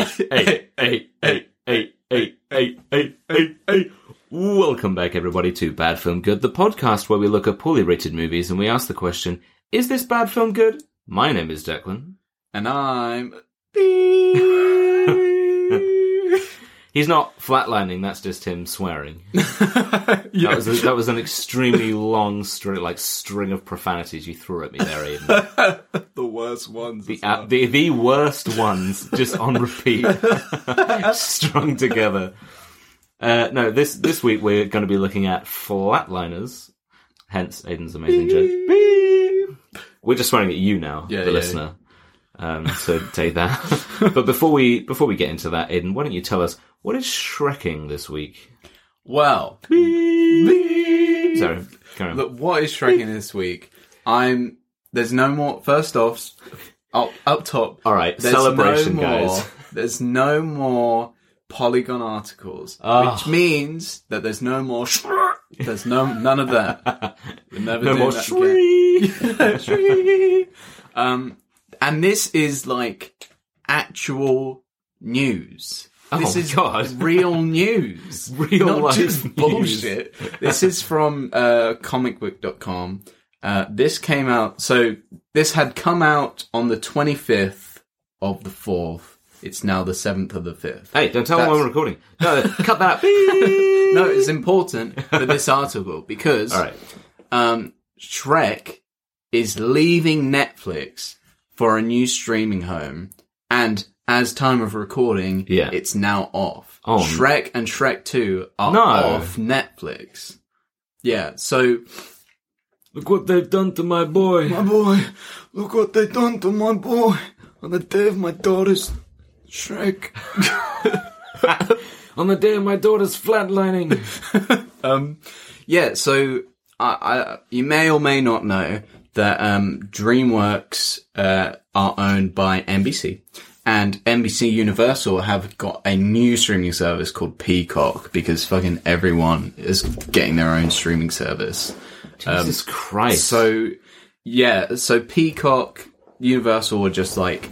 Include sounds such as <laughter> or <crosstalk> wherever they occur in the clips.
hey, hey, hey, hey, hey, hey, hey, hey, hey. Welcome back, everybody, to Bad Film Good, the podcast where we look at poorly rated movies and we ask the question, is this bad film good? My name is Declan. And I'm. He's not flatlining, that's just him swearing. <laughs> yeah. That was, a, that was an extremely long string, like string of profanities you threw at me there, Aiden. <laughs> the worst ones. The, well. uh, the, the worst ones, just on repeat, <laughs> strung together. Uh, no, this this week we're going to be looking at flatliners. Hence, Aiden's amazing joke. We're just swearing at you now, Yeah, the yeah, listener. Um, so take that. <laughs> but before we before we get into that, Aiden, why don't you tell us what is Shrekking this week? Well, Sorry, carry on. look, what is Shrekking this week? I'm. There's no more. First off, up, up top. All right, There's celebration, no more, guys. There's no more Polygon articles, Ah. which means that there's no more. There's no none of that. <laughs> We're never No more that again. <laughs> Um, and this is like actual news. Oh this is God. <laughs> real news. Real Not life just news. bullshit. this is from uh, comicbook.com. Uh, this came out, so this had come out on the 25th of the 4th. It's now the 7th of the 5th. Hey, don't tell them That's- I'm recording. No, cut that. <laughs> No, it's important for this article because All right. um, Shrek is leaving Netflix for a new streaming home, and as time of recording, Yeah. it's now off. Oh. Shrek and Shrek Two are No. off Netflix. Yeah, so Look what they've done to my boy. my boy, look what they done to my boy on the day of my daughter's Shrek. <laughs> On the day of my daughter's flatlining. <laughs> Um, yeah, so I, I, you may or may not know that um, DreamWorks uh, are owned by NBC, and NBC Universal have got a new streaming service called Peacock because fucking everyone is getting their own streaming service. Jesus Christ. So yeah, so Peacock, Universal were just like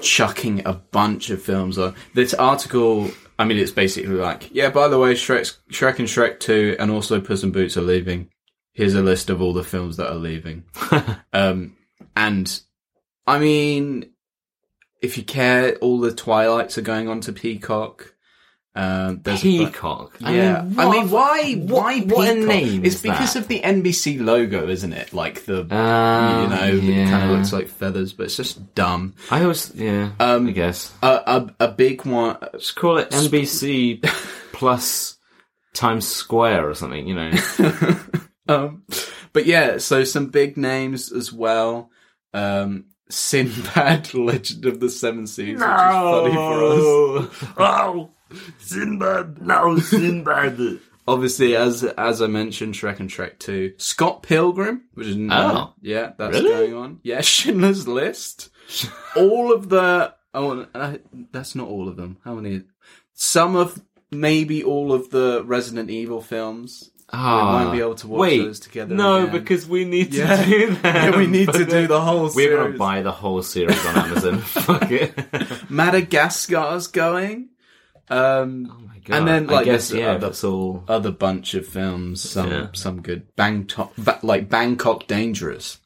chucking a bunch of films on. This article, I mean, it's basically like, yeah, by the way, Shrek's, Shrek and Shrek 2 and also Puss in Boots are leaving. Here's a list of all the films that are leaving. <laughs> um, and I mean, if you care, all the Twilights are going on to Peacock. Um, there's a bu- Peacock. yeah, I mean, why? Why? what a Peacock? name It's because that? of the NBC logo, isn't it? Like the, Uh, you know, it kind of looks like feathers, but it's just dumb. I always, yeah, Um, I guess. A a, a big one. Just call it NBC <laughs> plus Times Square or something, you know. <laughs> Um, but yeah, so some big names as well. Um, Sinbad, <laughs> Legend of the Seven Seas, which is funny for us. <laughs> Oh, Sinbad, no, Sinbad. <laughs> Obviously, as as I mentioned, Shrek and Shrek Two, Scott Pilgrim, which is Oh. yeah, that's Really? going on. Yeah, Schindler's List. all of the oh, uh, that's not all of them. How many? Some of maybe all of the Resident Evil films. Ah, won't be able to watch wait, those together No, again. because we need to Yeah. do that. <laughs> Yeah, we need to do the whole. Series. We're gonna buy the whole series on Amazon. <laughs> Fuck it. Madagascar's going. Um, Oh my god. And then, I like, guess yeah, other- that's all. other bunch of films, some Yeah. some good. Bangkok, ba- like Bangkok Dangerous,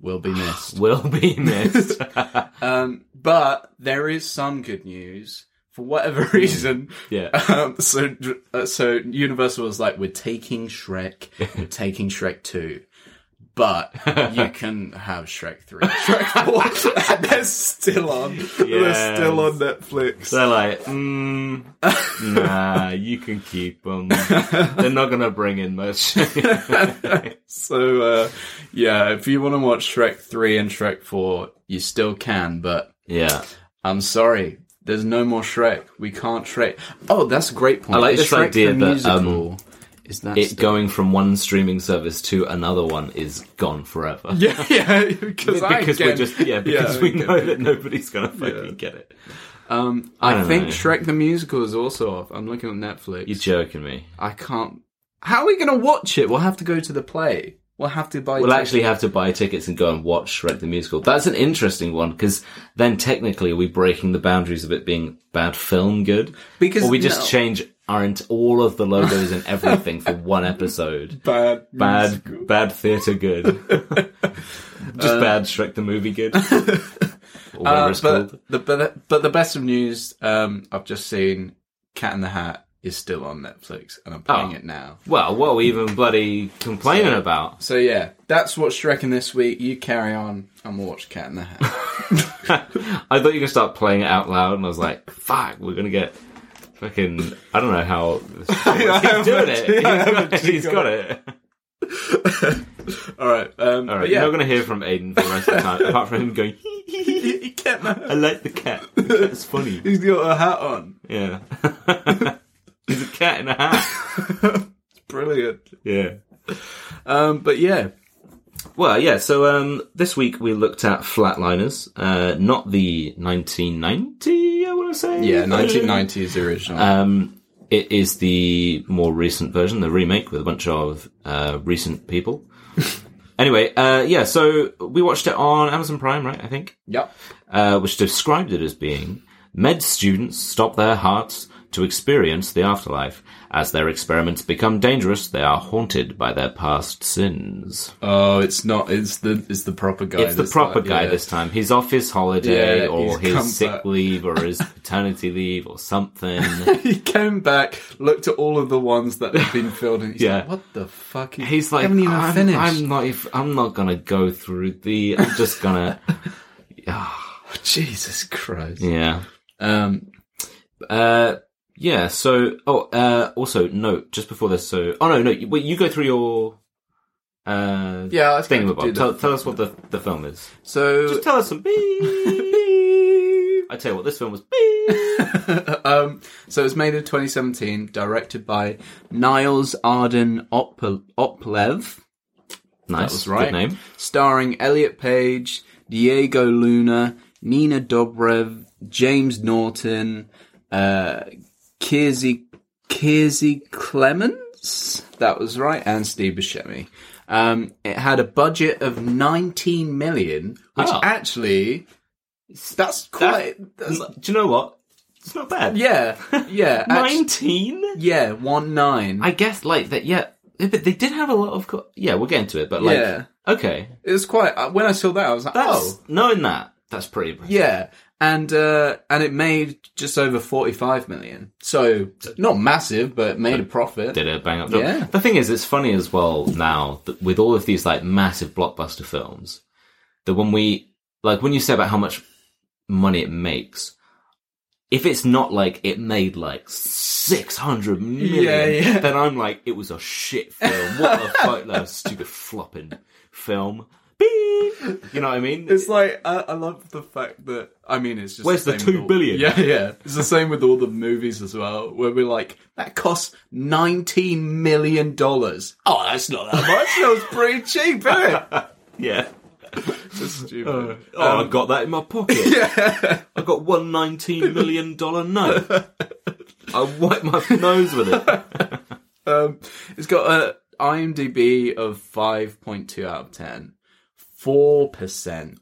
will be missed. Will be missed. <laughs> um, but there is some good news for whatever reason. yeah. Um, so uh, so Universal was like, we're taking Shrek, we're <laughs> taking Shrek two. But you <laughs> can have Shrek 3, Shrek 4, <laughs> and they're still on. They're still on Netflix. They're like, mm, nah, you can keep them. They're not gonna bring in much. so uh, yeah, if you want to watch Shrek three and Shrek four, you still can. But yeah. I'm sorry, there's no more Shrek. We can't Shrek. Oh, that's a great point. I like Is this Shrek idea the that, um, musical? is that It still- going from one streaming service to another one is gone forever. <laughs> Yeah, yeah, because I because we're get- just yeah <laughs> because we know it. that nobody's gonna fucking Yeah. get it. Um, I I, don't think know. Shrek the musical is also off. I'm looking on Netflix. You're joking me. I can't. How are we going to watch it? We'll have to go to the play. We'll have to buy. We'll tickets. actually have to buy tickets and go and watch Shrek the Musical. That's an interesting one because then technically are we breaking the boundaries of it being bad film good? Because- or we just no. change aren't all of the logos and everything for <laughs> one episode. bad, Bad, bad theatre good. <laughs> just bad Shrek the movie good. <laughs> Or whatever Uh, it's called. but the but, but the best of news, um, I've just seen Cat in the Hat is still on Netflix, and I'm playing Oh. it now. Well, what are we even bloody complaining about? So yeah, that's what's Shrekin this week. You carry on, and we'll watch Cat in the Hat. <laughs> I thought you gonna start playing it out loud, and I was like, "Fuck, we're gonna get fucking." I don't know how <laughs> he's doing it. He's got, <laughs> he's got it. All right, um, All right, yeah, you're not gonna hear from Aiden for the rest of the time, apart from him going. I like the cat. The cat's funny. He's got a hat on. Yeah. He's a cat in a hat. <laughs> Brilliant. Yeah. Um, but yeah, Well, yeah. So um, this week we looked at Flatliners, uh, not the 1990. I want to say. yeah, version. 1990 is the original. Um, it is the more recent version, the remake with a bunch of uh, recent people. <laughs> anyway, uh, yeah. So we watched it on Amazon Prime, right? I think. yep. uh, which described it as being med students stop their hearts to experience the afterlife. As their experiments become dangerous, they are haunted by their past sins. Oh, it's not. It's the it's the proper guy. It's the proper time, guy yeah. this time. He's off his holiday Yeah, or his sick back. leave or his <laughs> paternity leave or something. <laughs> he came back, looked at all of the ones that have been filled, and he's Yeah. like, "What the fuck?" You He's like, I'm, finished." I'm not. If, I'm not gonna go through the. I'm just gonna. <laughs> <sighs> oh, Jesus Christ. yeah. Um. Uh, yeah. So, oh, uh, also note just before this. So, oh no, no. you- Wait, you go through your uh, Yeah, I think thing about. Tell, tell us what the the film is. So. Just tell us some beep. <laughs> I tell you what, this film was beep. <laughs> um, so it was made in 2017, directed by Niles Arden Opel- Oplev, Nice, was right. Good name. starring Elliot Page, Diego Luna, Nina Dobrev, James Norton, uh, Kiersey, Kiersey Clemons, that was right, and Steve Buscemi. Um, it had a budget of 19 million, which Oh. actually, that's quite, that's, Do you know what? It's not bad. yeah, <laughs> yeah, Nineteen. yeah, one nine. I guess like that. Yeah, but they did have a lot of. Co- yeah, we'll get into it. But like, Yeah. okay, It was quite. Uh, when I saw that, I was like, that's "Oh, knowing that. That's pretty. Impressive. yeah." And uh, and it made just over forty five million. So not massive, but made a profit. did a bang up job. Yeah. The thing is, it's funny as well now that with all of these like massive blockbuster films, that when we like when you say about how much money it makes, if it's not like it made like six hundred million, Yeah, yeah. then I'm like it was a shit film. What the fuck? That stupid flopping film. You know what I mean? It's like I, I love the fact that I mean it's just Where's the the two all- billion? Yeah, yeah. It's the same with all the movies as well, where we're like that costs nineteen million dollars. Oh, that's not that much. that was pretty cheap, isn't it? <laughs> yeah. <laughs> Just stupid. Oh, I got that in my pocket. <laughs> yeah. I got one nineteen million dollar note. I wiped my nose with it. Um, it's got a IMDb of 5.2 out of 10.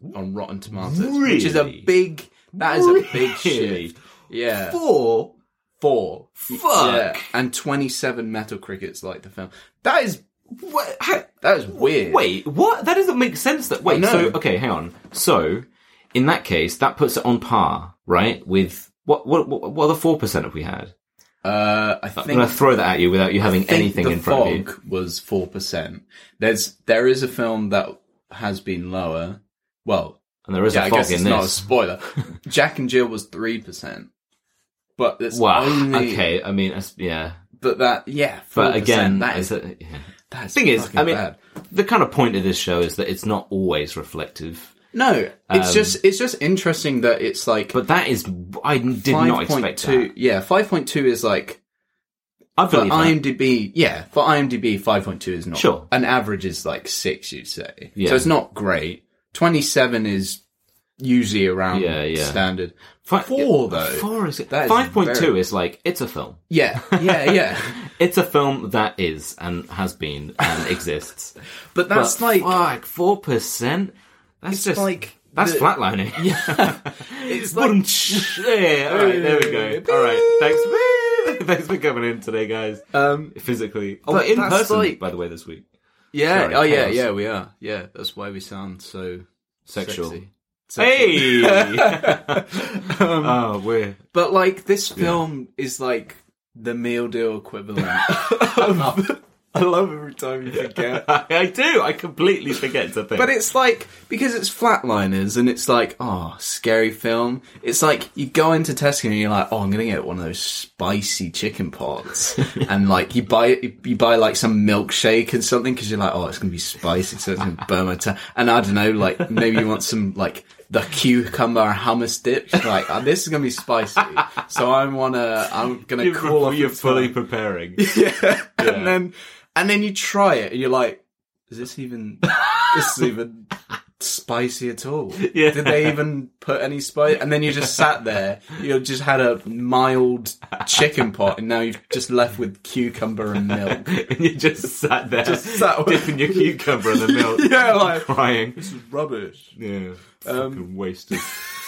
4% on Rotten Tomatoes, which is a big, that is a big Really? shift. Yeah. Four. Four. Fuck. Yeah. And 27 Metacritic like the film. That is, What? How, that is weird. wait, what? That doesn't make sense. That wait. So okay, hang on. So in that case, that puts it on par, right? With what? What? What, what other four percent have we had? Uh, I I'm gonna throw that at you without you having anything in front of you. Was 4%. There's, there is a film that has been lower. Well, And there is yeah, a I fog guess it's in not a spoiler. <laughs> Jack and Jill was three percent, but it's Wow. only Okay. I mean, yeah. But that, yeah, 4%, But again, that is is yeah. that's thing is, I mean, bad. the kind of point of this show is that it's not always reflective. no, it's um, just it's just interesting that it's like But that is, I did not expect 5.2. that. Yeah, five point two is like I for. IMDb. Yeah, for IMDb, five point two is not Sure. An average is like six, you'd say. Yeah. So it's not great. Twenty seven is usually around Yeah, yeah. standard. Fi- Four, though. Four is it That is five point two very- is like it's a film. Yeah, yeah, <laughs> yeah. It's a film that is and has been and <laughs> exists. But that's But like fuck four percent. That's it's just like that's the- flatlining. <laughs> Yeah, it's like yeah, all right, there we go. All right, thanks, <laughs> thanks for coming in today, guys. um, Physically, oh, But in person, like- by the way, this week. yeah. Sorry, oh yeah, yeah. We are. Yeah, that's why we sound so Sexual. sexy. Hey, <laughs> Um, <laughs> oh, we're But like this film is like the meal deal equivalent. of, I love every time you forget. <laughs> I do. I completely forget to think. But it's like because it's flatliners and it's like oh scary film. It's like you go into Tesco and you're like oh I'm gonna get one of those spicy chicken pots <laughs> and like you buy you buy like some milkshake and something because you're like oh it's gonna be spicy so it's gonna <laughs> burn my tongue and I don't know like maybe you want some like the cucumber hummus dip. Like oh, this is gonna be spicy so I'm wanna I'm gonna you're, cool off you're fully tongue. preparing. yeah. and then and then you try it and you're like is this even this is <laughs> even spicy at all Yeah. did they even put any spice and then you just sat there you just had a mild chicken pot and now you've just left with cucumber and milk <laughs> and you just sat there, Just sat with- dipping your cucumber in the <laughs> milk, yeah like crying. this is rubbish Yeah, Um, fucking wasted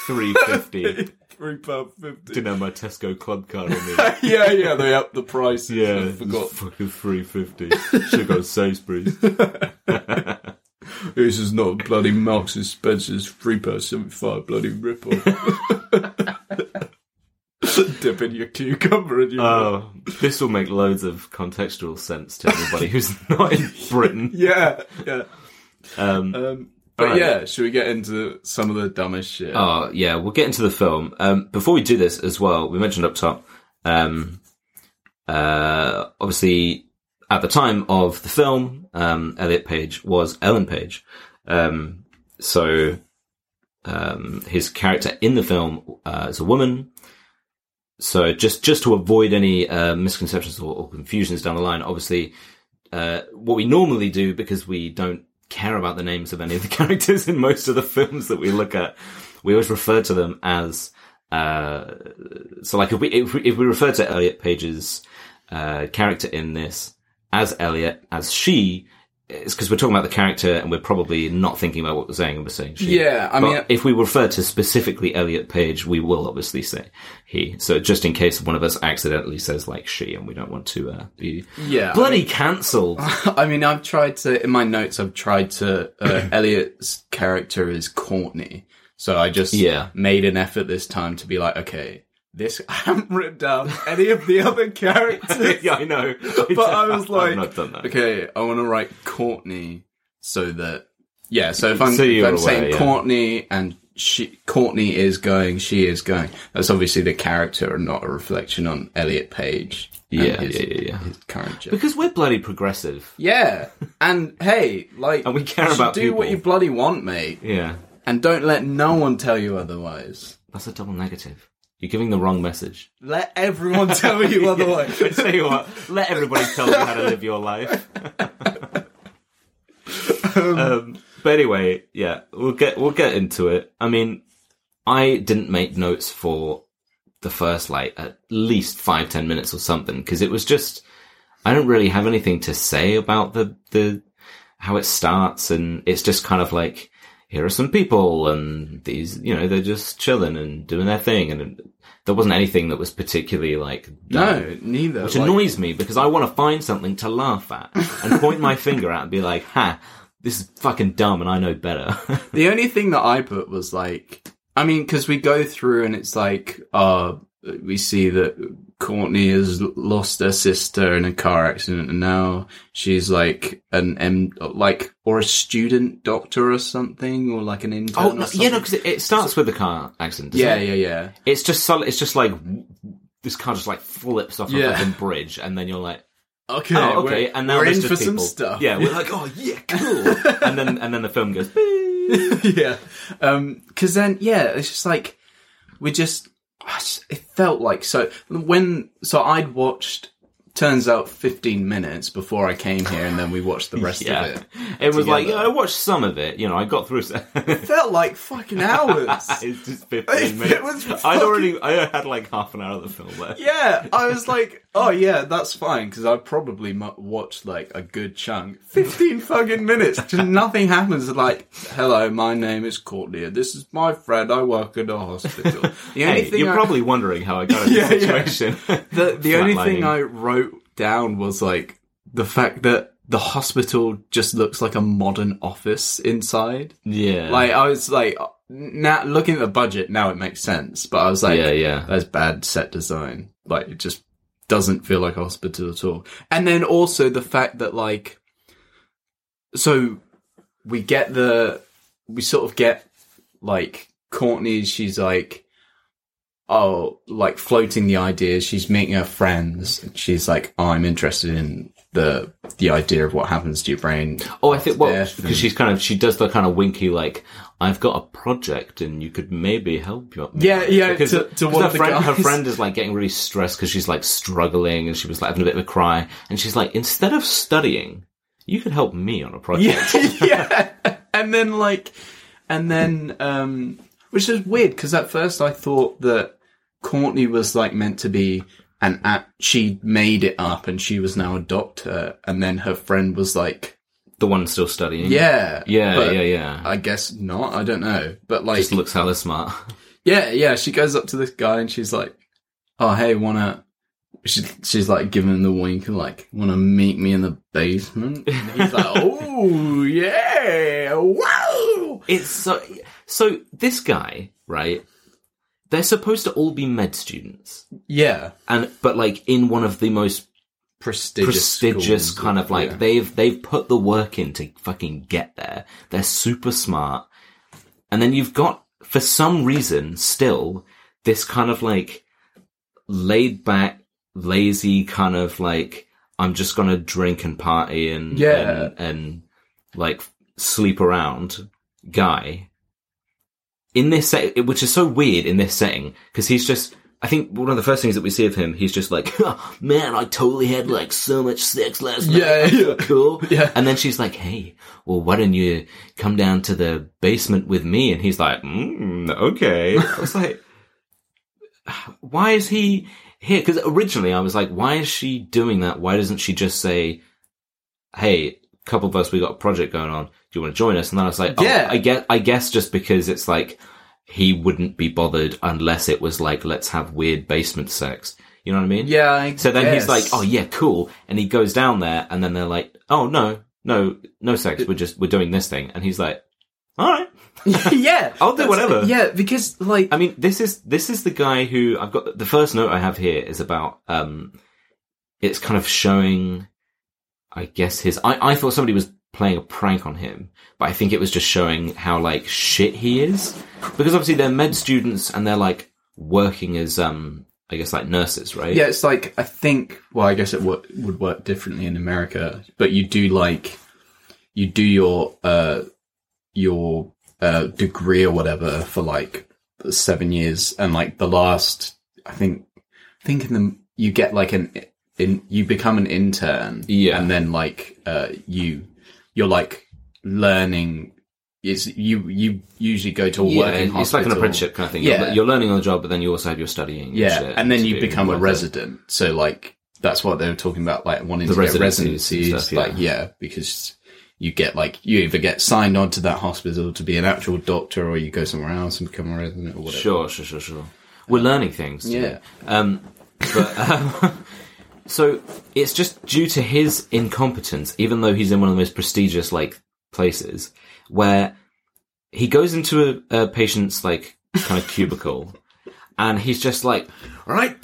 three fifty. Three pound fifty Didn't have my Tesco club card on me. <laughs> yeah yeah they upped the price Yeah, I forgot fucking three fifty. Should have got Sainsbury's. <laughs> <laughs> this is not bloody Marks and Spencer's three pound seventy five bloody ripple. Dip in your cucumber and your milk. Oh, this will make loads of contextual sense to everybody who's not in Britain. Yeah, yeah. Um, Um, but Alright. yeah, should we get into some of the dumbest shit? Oh yeah, we'll get into the film. Um, before we do this as well, we mentioned up top. Um, uh, obviously, at the time of the film, um, Elliot Page was Ellen Page. Um, so um, his character in the film uh, is a woman. So just just to avoid any uh, misconceptions or, or confusions down the line, obviously, uh, what we normally do because we don't care about the names of any of the <laughs> characters in most of the films that we look at, we always refer to them as. Uh, so, like if we if we, if we refer to Elliot Page's uh, character in this as Elliot as she, it's because we're talking about the character and we're probably not thinking about what we're saying and we're saying she. Yeah, I But mean- if we refer to specifically Elliot Page, we will obviously say he. So just in case one of us accidentally says like she, and we don't want to uh, be yeah, I bloody cancelled. <laughs> I mean, I've tried to in my notes. I've tried to. Uh, <clears throat> Elliot's character is Courtney, so I just Yeah. made an effort this time to be like, okay, this. <laughs> I haven't written down any of the other characters, <laughs> yeah, I know. <laughs> but I was like, done that. okay, I want to write Courtney so that yeah. So if I'm, So if I'm aware, saying yeah. Courtney and she, Courtney is going, she is going. That's obviously the character and not a reflection on Elliot Page. Yeah, his, yeah, yeah, yeah. his current job. Because we're bloody progressive. Yeah, and hey, like, And we care about do people. what you bloody want, mate, Yeah, and don't let no one tell you otherwise. that's a double negative. You're giving the wrong message. Let everyone tell you <laughs> otherwise. <laughs> I tell you what, let everybody tell you how to live your life. <laughs> um, but anyway, yeah, we'll get we'll get into it. I mean, I didn't make notes for the first like at least five ten minutes or something because it was just I don't really have anything to say about the the how it starts, and it's just kind of like here are some people, and these you know they're just chilling and doing their thing, and there wasn't anything that was particularly like dumb no, neither. which like- annoys me because I want to find something to laugh at and point my finger at and be like, "Ha, this is fucking dumb, and I know better." <laughs> The only thing that I put was like, I mean, because we go through and it's like, uh, we see that Courtney has lost her sister in a car accident, and now she's like an M, like or a student doctor or something, or like an intern. oh no, yeah, no, because it, it starts with the car accident. doesn't yeah, it? yeah, yeah. It's just solid. It's just like this car just like flips off Yeah. a fucking bridge, and then you're like, Okay, "Oh, okay." we're- and now we're in just for some people. stuff. Yeah, we're like, "Oh yeah, cool," <laughs> and then and then the film goes. <laughs> yeah. Um, cause then, yeah, it's just like, we just, it felt like, so when, so I'd watched turns out 15 minutes before I came here, and then we watched the rest Yeah. of it. It was like, yeah, I watched some of it. You know, I got through. It felt like fucking <laughs> hours. it's just 15 It minutes. <laughs> was I'd already, I had like half an hour of the film left. yeah, I was <laughs> like, oh yeah, that's fine because I probably watched like a good chunk. 15 fucking minutes, just nothing happens. Like, hello, my name is Courtney. This is my friend. I work at a hospital. The only Hey, thing you're I- probably wondering how I got in Yeah, this yeah. situation. the the only thing I wrote down was like the fact that the hospital just looks like a modern office inside. yeah, Like I was like, now looking at the budget, now it makes sense. But I was like, yeah, yeah. that's bad set design. Like it just doesn't feel like a hospital at all. And then also the fact that like, so we get the, we sort of get like Courtney, she's like, oh, like floating the idea. She's meeting her friends. and She's like, oh, I'm interested in the, the idea of what happens to your brain. Oh, I think well because and- she's kind of she does the kind of winky like I've got a project and you could maybe help you. Yeah, yeah, Because, to- to one her friend, her friend is like getting really stressed because she's like struggling and she was like having a bit of a cry and she's like instead of studying, you could help me on a project. yeah, <laughs> yeah. And then like, and then, um, which is weird because at first I thought that Courtney was like meant to be an act. She made it up and she was now a doctor. And then her friend was like, the one still studying. yeah, yeah, yeah, yeah. I guess not. I don't know. But like, Just looks hella smart. <laughs> yeah, yeah. She goes up to this guy and she's like, "Oh, hey, wanna?" She, she's like giving him the wink and like, "Wanna meet me in the basement?" And he's like, <laughs> "Oh yeah, wow!" It's so so this guy right. They're supposed to all be med students, Yeah, and but like in one of the most prestigious, prestigious schools. kind of like Yeah. they've they've put the work in to fucking get there. They're super smart. And then you've got for some reason still this kind of like laid back, lazy kind of like I'm just gonna drink and party and Yeah. and, and like sleep around guy in this set, which is so weird in this setting because he's just. I think one of the first things that we see of him, he's just like, "Oh, <laughs> "Man, I totally had like so much sex last night. Yeah, feel yeah. cool." <laughs> Yeah. And then she's like, "Hey, well, why don't you come down to the basement with me?" And he's like, mm, "Okay." <laughs> I was like, <sighs> "Why is he here?" Because originally I was like, "Why is she doing that? Why doesn't she just say, hey, couple of us, we got a project going on. Do you want to join us?" And then I was like, oh, Yeah. I guess, I guess just because it's like he wouldn't be bothered unless it was like, let's have weird basement sex. You know what I mean? Yeah. I So then he's like, "Oh yeah, cool," and he goes down there, and then they're like, "Oh no, no, no sex. We're just we're doing this thing," and he's like, "All right." <laughs> yeah, <laughs> I'll do whatever. Yeah, because like, I mean, this is this is the guy who I've got. The first note I have here is about. um It's kind of showing, I guess his. I I thought somebody was playing a prank on him, but I think it was just showing how like shit he is, because obviously they're med students and they're like working as um I guess like nurses, right? yeah, it's like I think. Well, I guess it wo- would work differently in America, but you do like you do your uh your uh degree or whatever for like seven years, and like the last, I think, I think in the you get like an in you become an intern, Yeah. and then like uh you you're like learning. It's you. You usually go to a Yeah, working it's like an apprenticeship kind of thing. Yeah. You're, you're learning on the job, but then you also have your studying. and Yeah, shit and then you become a with it. resident. So like that's what they were talking about, like wanting The to get residencies stuff, yeah. Like yeah, because you get like you either get signed on to that hospital to be an actual doctor, or you go somewhere else and become a resident or whatever. Sure, sure, sure, sure. We're learning things. Yeah. Um, but <laughs> um, so it's just due to his incompetence, even though he's in one of the most prestigious like places, where he goes into a, a patient's like kind of <laughs> cubicle, and he's just like, right.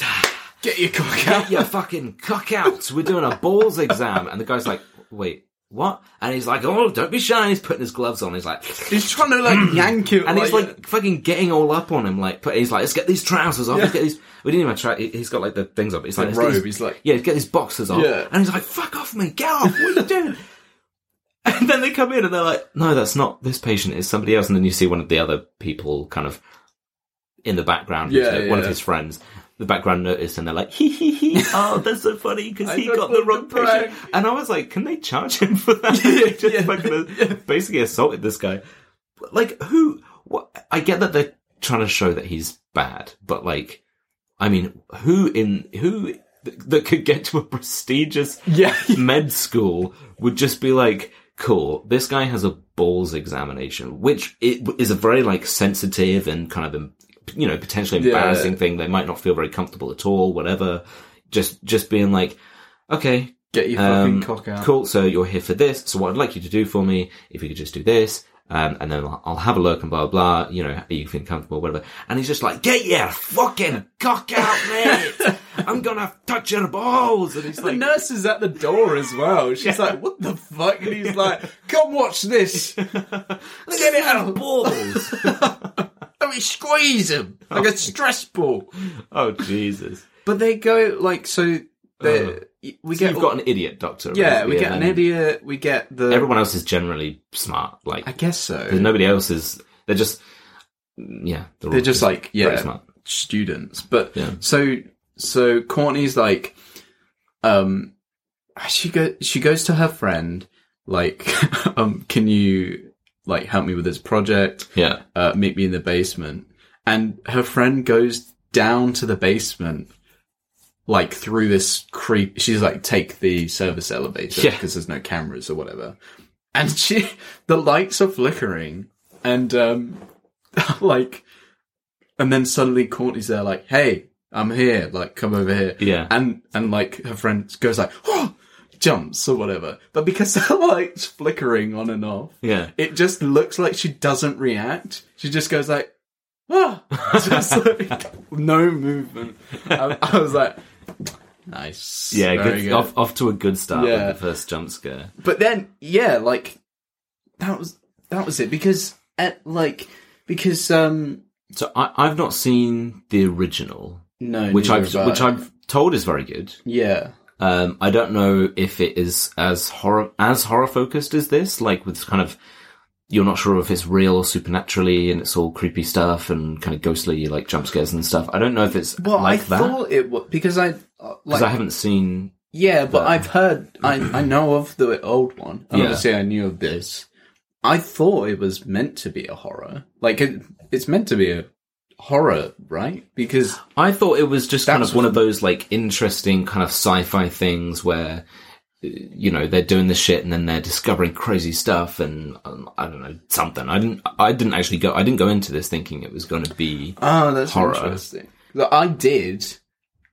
Get your cock out. Get your fucking cock out. We're doing a balls exam. And the guy's like, wait, what? And he's like, oh, don't be shy. And He's putting his gloves on. He's like, He's trying to like <clears throat> yank it, and he's like fucking getting all up on him. Like, put, he's like, let's get these trousers off. Let's get these. We didn't even try. he- He's got like the things up. He's like, robe. these- He's like, yeah, get these boxers off. Yeah. And he's like, fuck off me. Get off. What are you doing? <laughs> and then they come in and they're like, no, that's not this patient. It's somebody else. And then you see one of the other people kind of in the background. Yeah, One of his friends. The background notice and they're like, hee hee hee, oh, <laughs> that's so funny because he got the wrong want to brag. picture. And I was like, can they charge him for that? <laughs> They <laughs> just yeah, fucking basically assaulted this guy. Like, who, what, I get that they're trying to show that he's bad, but like, I mean, who in, who that could get to a prestigious Yeah. med school would just be like, cool, this guy has a balls examination, which it is a very like sensitive and kind of, you know, potentially Yeah. embarrassing thing. They might not feel very comfortable at all, whatever. Just, just being like, okay, Get your fucking um, cock out. cool. So you're here for this. So what I'd like you to do for me, if you could just do this, um, and then I'll, I'll have a look and blah, blah, blah, you know, are you feeling comfortable, whatever. And he's just like, get your fucking cock out, <laughs> mate. I'm gonna touch your balls. And he's The like, nurse is at the door as well. She's like, "What the fuck?" And he's like, "Come watch this. Get it out." balls. <laughs> Me squeeze him like a <laughs> stress ball." oh, Jesus. But they go like so. they we So get you've got an idiot doctor. yeah, we get an idiot. We get the. Everyone else is generally smart. Like, I guess so. nobody else is, they're just, yeah. They're all just like very yeah, smart. students. But Yeah. so so Courtney's like, um, she go she goes to her friend like, <laughs> um, can you like help me with this project? Yeah. Uh, meet me in the basement. And her friend goes down to the basement. Like through this creep, she's like, take the service elevator Yeah. because there's no cameras or whatever. And she, <laughs> the lights are flickering, and um, <laughs> like, and then suddenly Courtney's there, like, "Hey, I'm here. Like, come over here." Yeah. And and like her friend goes like, <gasps> "Oh," jumps or whatever. But because <laughs> the lights flickering on and off, Yeah. it just looks like she doesn't react. She just goes like, "Ah," <laughs> just like no movement. I, I was like, "Nice, Yeah, Very good, Off, off to a good start Yeah. with the first jump scare. but then yeah like that was that was it because at like because um So I, I've not seen the original, no which I've which I've told is very good. yeah Um, I don't know if it is as horror as horror focused as this, like with kind of you're not sure if it's real or supernaturally, and it's all creepy stuff and kind of ghostly like jump scares and stuff. I don't know if it's well like I that thought it was because I uh, because like I haven't seen. yeah but I've heard I I know of the old one and Yeah. obviously I knew of this I thought it was meant to be a horror like it, it's meant to be a horror right because I thought it was just kind of one of those like interesting kind of sci-fi things where uh, you know they're doing this shit and then they're discovering crazy stuff and um, I don't know something. I didn't. I didn't actually go. I didn't go into this thinking it was going to be. Oh, that's horror. interesting. Look, I did,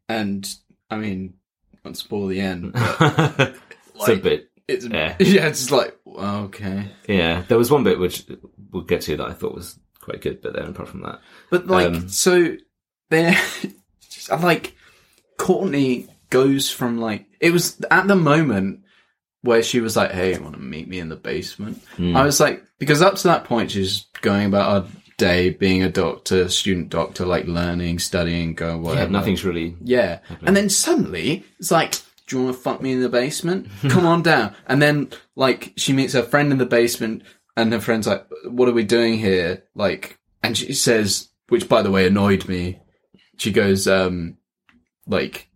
and I mean, won't spoil the end. But <laughs> it's a bit. it's Yeah. <laughs> yeah. it's like okay, Yeah, there was one bit which we'll get to that I thought was quite good, but then apart from that, but like Um, so, they're <laughs> I'm like Courtney goes from like it was at the moment where she was like, "Hey, you want to meet me in the basement?" Hmm. I was like, because up to that point she's going about her day being a doctor, student doctor, like learning, studying, going yeah, nothing's really. Yeah. And then suddenly it's like, do you want to fuck me in the basement? Come on down. And then like she meets her friend in the basement and her friend's like, what are we doing here? Like, and she says, which by the way annoyed me. She goes, um, like,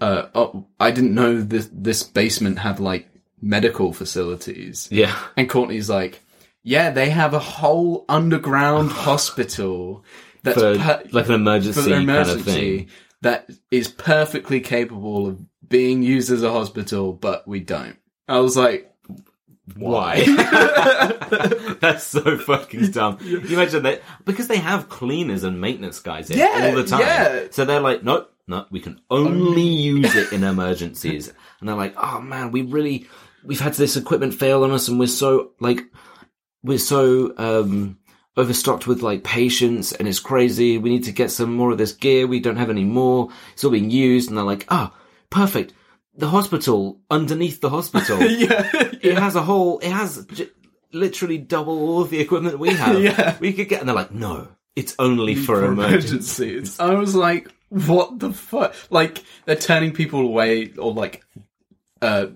uh, oh, I didn't know this, this basement had like medical facilities. Yeah, And Courtney's like, yeah, they have a whole underground <sighs> hospital that's for per- like an emergency, an kind of emergency thing. that is perfectly capable of being used as a hospital, but we don't. I was like, why? <laughs> That's so fucking dumb. <laughs> You imagine that because they have cleaners and maintenance guys in Yeah, all the time. yeah. So they're like, nope, no, we can only use it <laughs> in emergencies. And they're like, oh man, we really, we've had this equipment fail on us and we're so, like, we're so, um, overstocked with like patients and it's crazy. We need to get some more of this gear. We don't have any more. It's all being used. And they're like, ah, perfect. The hospital underneath the hospital. <laughs> yeah, It has a whole. It has j- literally double all of the equipment we have. <laughs> Yeah. we could get. And they're like, no, it's only for, emergency. emergencies. I was like, what the fuck? Like they're turning people away, or like, uh,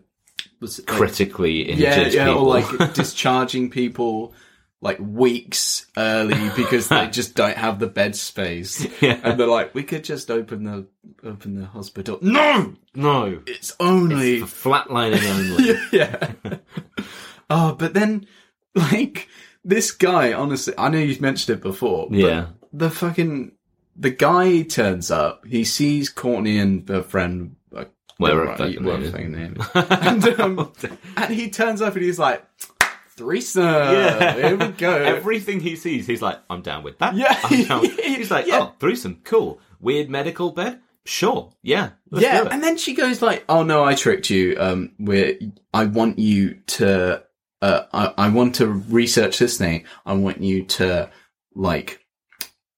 was it like, Critically yeah, injured yeah, people. or like <laughs> discharging people like weeks early <laughs> because they just don't have the bed space. <laughs> Yeah. And they're like, we could just open the open the hospital. No, No, it's only for flatlining only. <laughs> yeah. oh, but then like this guy, honestly, I know you've mentioned it before. but Yeah. the fucking the guy turns up. He sees Courtney and her friend. uh, Whatever right, whatever name is. name and, um, and he turns up and he's like, threesome. Yeah. Here we <laughs> go. Everything he sees, he's like, I'm down with that. Yeah. I'm down. <laughs> He's like, Yeah. oh, threesome, cool. Weird medical bed? Sure. Yeah. let's yeah, do it." and then she goes like, "Oh no, I tricked you. Um, where I want you to, uh, I, I want to research this thing. I want you to like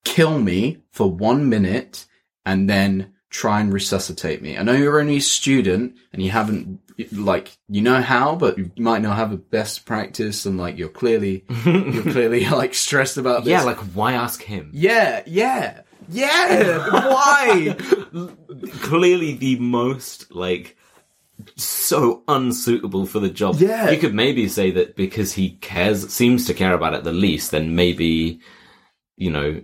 kill me for one minute and then try and resuscitate me. I know you're only a student and you haven't like you know how, but you might not have a best practice and like you're clearly <laughs> you're clearly like stressed about this. yeah, like, why ask him? yeah, yeah, yeah. Why? <laughs> Clearly the most, like, so unsuitable for the job. Yeah. You could maybe say that because he cares, seems to care about it the least, then maybe, you know,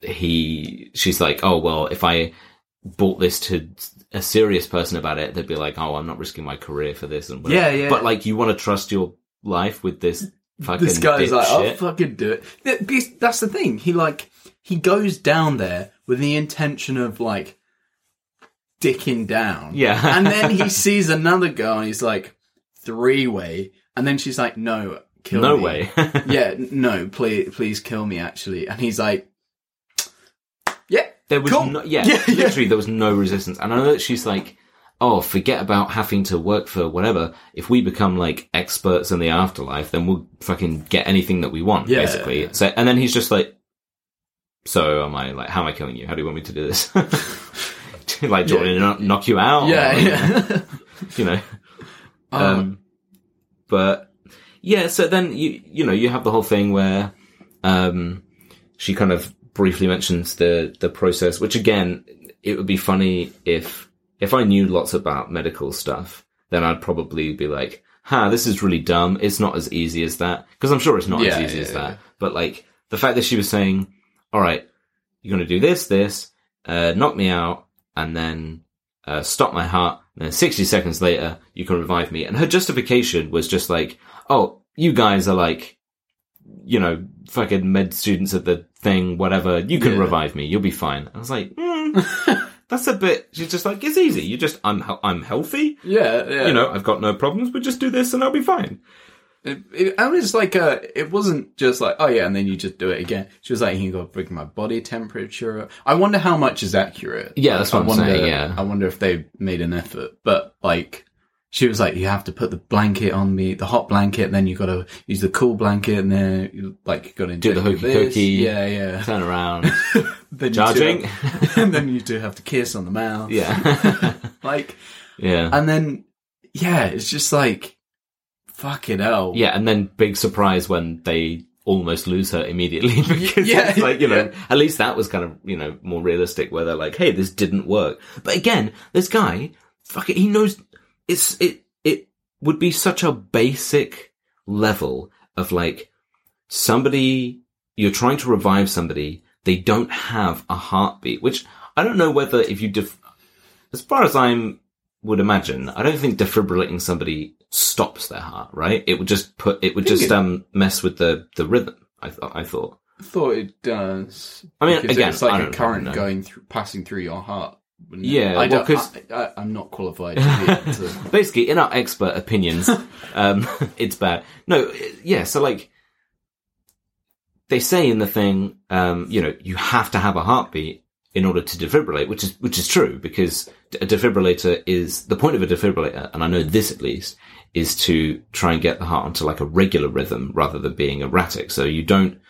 he, she's like, oh, well, if I bought this to a serious person about it, they'd be like, oh, I'm not risking my career for this and whatever. Yeah, yeah. But like, you want to trust your life with this fucking this guy's like, I'll fucking do it. That's the thing. He like he goes down there with the intention of like dicking down. Yeah. <laughs> and then he sees another girl and he's like, three way. And then she's like, no, kill me. no me. way. <laughs> yeah, no, please, please kill me. Actually, and he's like, There was Cool. no, yeah, Yeah, yeah. literally there was no resistance. And I know that she's like, oh, forget about having to work for whatever. If we become like experts in the afterlife, then we'll fucking get anything that we want, Yeah, basically. yeah. So, and then he's just like, so am I like, how am I killing you? How do you want me to do this? <laughs> like, do you want me to knock- knock you out? yeah, Or, yeah. <laughs> you know, um, <laughs> um, but yeah, so then you you know you have the whole thing where um, she kind of briefly mentions the the process, which again it would be funny if if I knew lots about medical stuff, then I'd probably be like, "Ha, this is really dumb. It's not as easy as that." Because I'm sure it's not Yeah, as easy yeah, as yeah. that. But like the fact that she was saying, "All right, you're going to do this, this, uh, knock me out, and then uh, stop my heart. And then 60 seconds later, you can revive me. And her justification was just like, oh, you guys are like, you know, fucking med students at the thing, whatever. You can Yeah. revive me. You'll be fine. I was like, mm, <laughs> that's a bit. She's just like, it's easy. You just, I'm, I'm healthy. yeah, yeah. You know, I've got no problems. We just do this and I'll be fine. It, it, and it's like uh it wasn't just like oh yeah, and then you just do it again. She was like, "You got to bring my body temperature." I wonder how much is accurate. Yeah, that's what I I'm wonder, saying, yeah. I wonder if they made an effort, but like. She was like, you have to put the blanket on me, the hot blanket, and then you've gotta use the cool blanket, and then you, like you gotta Do the hokey this. Yeah, yeah. Turn around. <laughs> Then you Charging. do have- and <laughs> then you do have to kiss on the mouth. yeah. <laughs> like, yeah. and then yeah, it's just like, fucking hell. Yeah, and then big surprise when they almost lose her immediately because yeah, it's like, you know, yeah. at least that was kind of, you know, more realistic where they're like, hey, this didn't work. But again, this guy, fuck it, he knows it's, it, it would be such a basic level of like somebody, you're trying to revive somebody, they don't have a heartbeat, which I don't know whether if you def- as far as I'm would imagine, I don't think defibrillating somebody stops their heart, right? It would just put, it would just it- um mess with the the rhythm. I thought, I thought. I thought it does. I mean, again, it's like a current know. going through, passing through your heart. Yeah, I well, don't. 'cause- I, I'm not qualified to be to. <laughs> Basically, in our expert opinions, um, <laughs> it's bad. No, yeah. So like, they say in the thing, um, you know, you have to have a heartbeat in order to defibrillate, which is which is true because a defibrillator is the point of a defibrillator, and I know this at least is to try and get the heart onto like a regular rhythm rather than being erratic. So you don't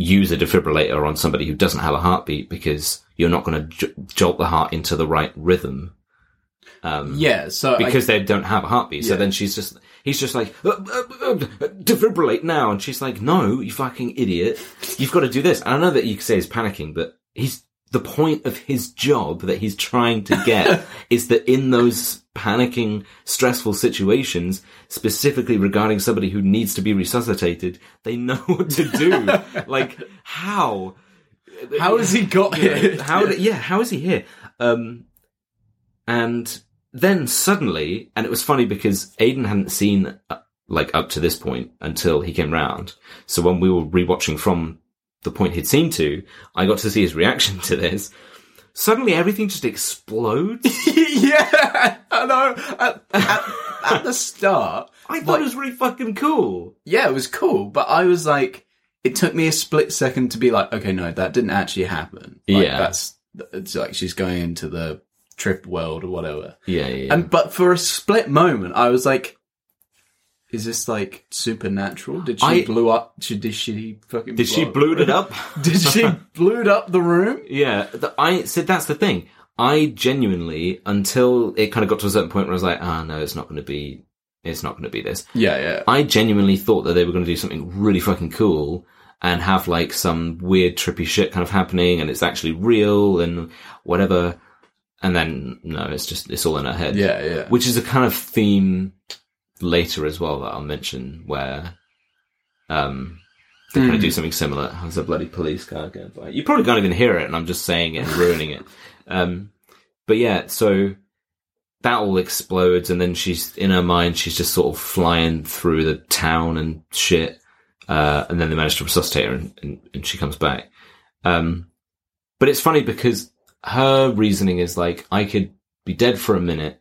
use a defibrillator on somebody who doesn't have a heartbeat because you're not going to j- jolt the heart into the right rhythm. Um, Yeah, so I- because they don't have a heartbeat. So then she's just, he's just like, uh, uh, uh, defibrillate now. And she's like, no, you fucking idiot. You've got to do this. And I know that you could say he's panicking, but he's, the point of his job that he's trying to get <laughs> is that in those panicking, stressful situations, specifically regarding somebody who needs to be resuscitated, they know <laughs> what to do. <laughs> like, how? How has he got here? How? Yeah, how is he here? Um, and then suddenly, and it was funny because Aiden hadn't seen uh, like up to this point until he came round. So when we were rewatching from the point he'd seen to, I got to see his reaction <laughs> to this. Suddenly, everything just explodes. <laughs> yeah, I know. At, at, at the start, I thought it was really fucking cool. yeah, it was cool, but I was like, it took me a split second to be like, okay, no, that didn't actually happen. Like, Yeah. that's it's like she's going into the trip world or whatever. Yeah, yeah. yeah. And but for a split moment, I was like, is this like supernatural? Did she I- blew up? She, did she fucking? Did she blow blew it up? <laughs> Did she <laughs> blew up the room? Yeah, the, I said that's the thing. I genuinely, until it kind of got to a certain point where I was like, ah, no, it's not going to be, it's not going to be this. Yeah, yeah. I genuinely thought that they were going to do something really fucking cool and have like some weird trippy shit kind of happening and it's actually real and whatever. And then no, it's just, it's all in her head. Yeah, yeah. Which is a kind of theme later as well that I'll mention where, um, they kind of do something similar. There's a bloody police car going by. You probably can't even hear it, and I'm just saying it and ruining it. Um, but yeah, so that all explodes, and then she's in her mind, she's just sort of flying through the town and shit. Uh, and then they manage to resuscitate her, and, and, and she comes back. Um, but it's funny because her reasoning is like, I could be dead for a minute,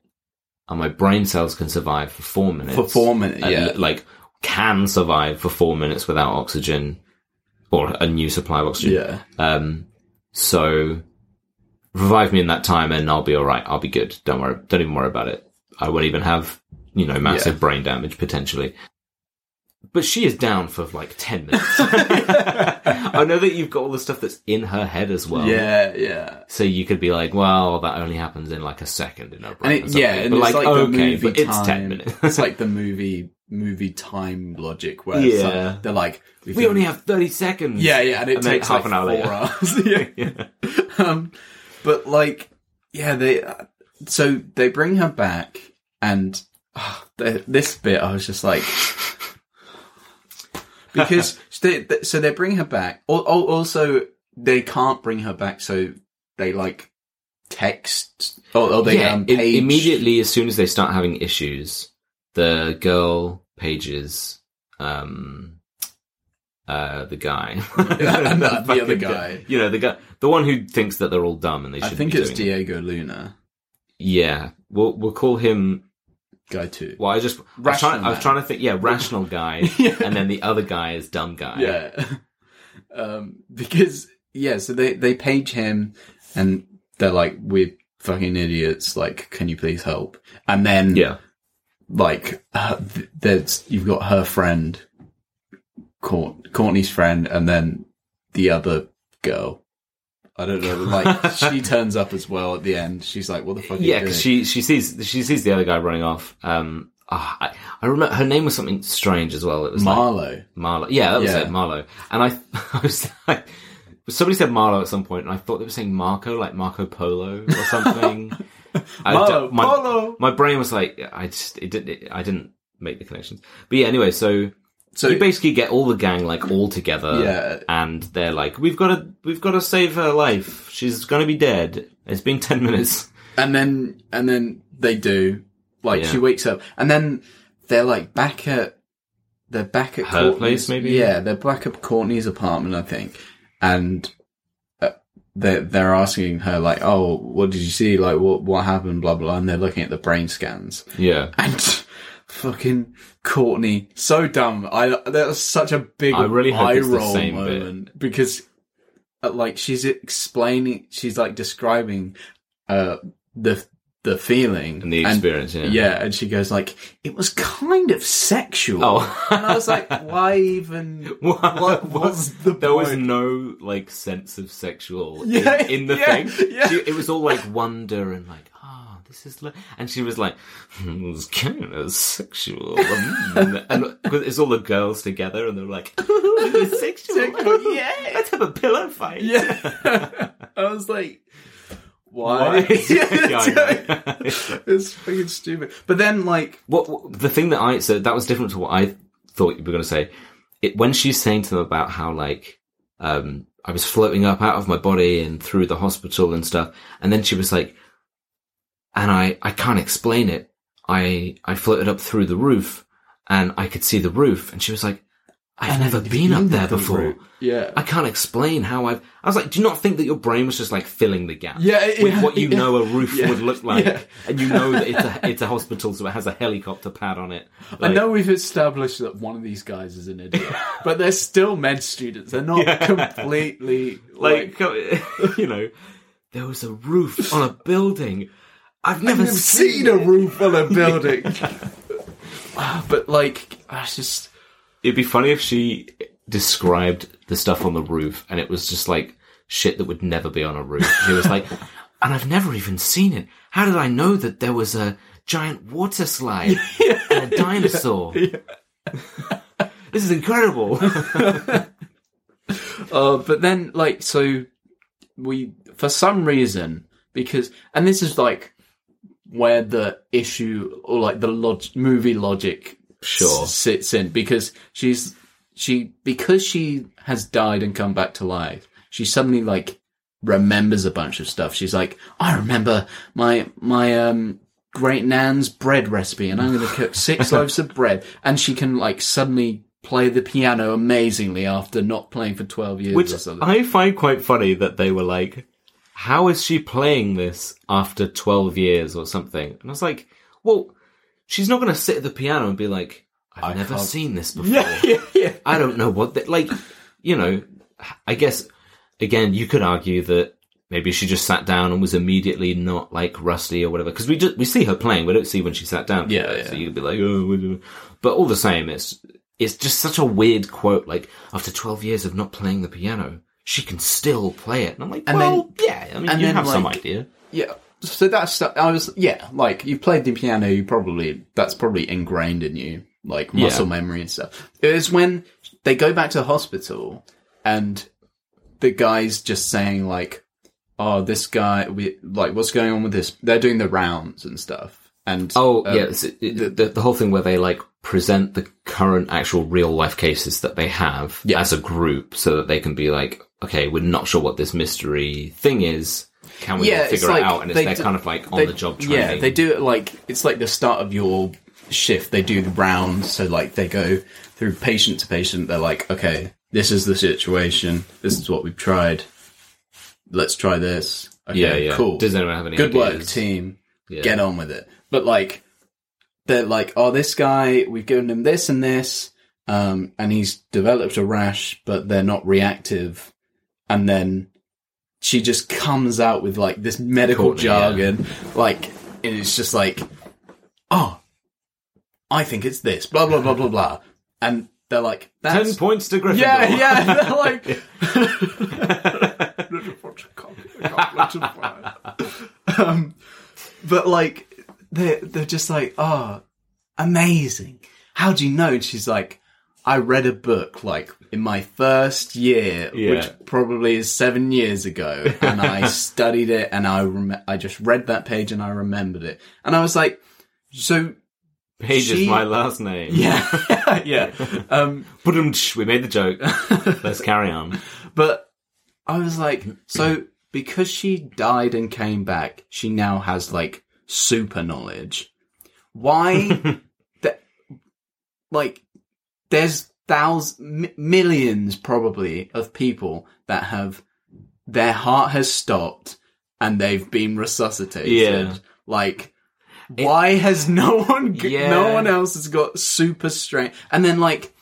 and my brain cells can survive for four minutes. For four minutes, And, yeah. like can survive for four minutes without oxygen or a new supply of oxygen. Yeah. Um, so revive me in that time and I'll be all right. I'll be good. Don't worry. Don't even worry about it. I won't even have, you know, massive Yeah. brain damage potentially. But she is down for like 10 minutes. <laughs> I know that you've got all the stuff that's in her head as well. Yeah, yeah. So you could be like, well, that only happens in like a second in her And brain. it, yeah, and but it's like, like, okay, but it's 10 minutes. it's like the <laughs> movie movie time logic where it's like- Yeah. they're like we only have 30 seconds. yeah yeah and it And takes half like an hour later. hours <laughs> yeah. um but like yeah they so they bring her back and the- this bit I was just like because <laughs> they, so they bring her back Al- al- also they can't bring her back so they like text or, or they yeah, um, page immediately as soon as they start having issues, the girl pages um uh the guy And <laughs> the- <laughs> the other guy. you know the guy the one who thinks that they're all dumb and they should. I think it's doing it. Diego Luna yeah we'll we'll call him guy two well I just I was, Rational trying, I was trying to think yeah rational guy <laughs> Yeah. and then the other guy is dumb guy Yeah. <laughs> um, because, yeah, so they, they page him and they're like, we're fucking idiots. Like, can you please help? And then, yeah like, uh, there's, you've got her friend, Court, Courtney's friend, and then the other girl. I don't know, like, <laughs> she turns up as well at the end. She's like, what the fuck yeah because she she sees she sees the other guy running off um ah, I, I remember her name was something strange as well it was like Marlowe. Marlo. Yeah, that was Yeah. it, Marlo. And I, <laughs> I was like, somebody said Marlo at some point, and I thought they were saying Marco, like Marco Polo or <laughs> something. Marlo, my, Polo. My brain was like, I just, it didn't, it, I didn't make the connections. But yeah, anyway, so, So, you basically get all the gang like all together, Yeah. and they're like, we've got to, we've got to save her life. She's gonna be dead. It's been ten <laughs> minutes. and then and then they do like Yeah. she wakes up and then they're like back at they're back at Her Courtney's- place, maybe? yeah they're back at Courtney's apartment I think and uh, they're they're asking her like oh what did you see like what what happened blah blah and they're looking at the brain scans Yeah. and <laughs> fucking Courtney so dumb I that was such a big I really hope eye it's the roll same bit. moment because uh, like she's explaining she's like describing uh the the feeling And the experience, yeah. yeah and she goes like it was kind of sexual Oh. and I was like <laughs> why even <laughs> <laughs> what was the there was no like sense of sexual Yeah, in, in the yeah, thing. yeah. It was all like wonder and like, this is, lo-. and she was like, it was kind of sexual, <laughs> and it's all the girls together, and they're like, "Ooh, it's <laughs> sexual, Sexual, yeah, let's have a pillow fight, yeah <laughs> I was like why? Yeah, it's fucking stupid. But then, like, what, what- the thing that I so that was different to what I thought you were going to say. It, when she's saying to them about how like um, I was floating up out of my body and through the hospital and stuff, and then she was like, and I I can't explain it. I I floated up through the roof and I could see the roof, and she was like, I've never been up there before. yeah, I can't explain how I've. I was like, do you not think that your brain was just like filling the gap? Yeah, with yeah, what you yeah. know a roof Yeah, would look like, and you know that it's a <laughs> it's a hospital, so it has a helicopter pad on it. I know we've established that one of these guys is an idiot, <laughs> but they're still med students. They're not completely like. like <laughs> you know, there was a roof on a building. I've never I've seen a roof on a building. <laughs> Ah, but like, I just It'd be funny if she described the stuff on the roof, and it was just like shit that would never be on a roof. She was like, <laughs> and I've never even seen it. How did I know that there was a giant water slide <laughs> and a dinosaur? this is incredible. Uh, but then, like, so we, for some reason, because, and this is like where the issue or like the log- movie logic Sure. s- sits in because she's, she, because she has died and come back to life, she suddenly like remembers a bunch of stuff. She's like, I remember my, my, um, great nan's bread recipe and I'm going to cook six <laughs> loaves of bread. And she can like suddenly play the piano amazingly after not playing for 12 years Which or something. I find quite funny that they were like, how is she playing this after 12 years or something? And I was like, well, she's not going to sit at the piano and be like, I've I never can't- seen this <laughs> before. yeah, yeah, yeah. I don't know what, the, like, you know, I guess, again, you could argue that maybe she just sat down and was immediately not like rusty or whatever. Cause we just, we see her playing. We don't see when she sat down. Yeah, yeah. So you'd be like, oh, but all the same, it's, it's just such a weird quote. Like, after 12 years of not playing the piano, she can still play it. And I'm like, And well, yeah, I mean, and you then, have some idea. Yeah. So that's, I was, yeah, like, you played the piano, you probably, that's probably ingrained in you, like, muscle Yeah. memory and stuff. It was when they go back to the hospital and the guy's just saying, like, oh, this guy, we, like, what's going on with this? They're doing the rounds and stuff. And, Oh, um, yeah. it's- it- the, the whole thing where they like present the current actual real life cases that they have Yeah. as a group so that they can be like, okay, we're not sure what this mystery thing is. Can we Yeah, figure like it out? And it's they they're d- kind of like on they- the job training. Yeah, they do it like it's like the start of your shift. They do the rounds, so like they go through patient to patient. They're like, okay, this is the situation. This is what we've tried. Let's try this. Okay, yeah, yeah. cool. Does anyone have any Good work, team. Yeah. Get on with it. But like, they're like, oh, this guy, we've given him this and this, um, and he's developed a rash, but they're not reactive. And then she just comes out with like this medical Courtney, yeah. jargon, like, and it's just like, oh, I think it's this, blah blah blah blah blah, and they're like, Ten points to Gryffindor. yeah, yeah, <laughs> they're like, <laughs> um, but like they're they're just like, oh, amazing. How do you know? And she's like, I read a book like in my first year, Yeah. which probably is seven years ago, and I <laughs> studied it, and I rem- I just read that page and I remembered it, and I was like, so Page is my last name. yeah, <laughs> <laughs> yeah. Um, we made the joke. Let's carry on. But I was like, so because she died and came back, she now has like super knowledge. Why? that, like, there's thousands, m- millions probably of people that have their heart has stopped and they've been resuscitated. Yeah. Like, why has no one, g- Yeah. no one else has got super strength? And then like,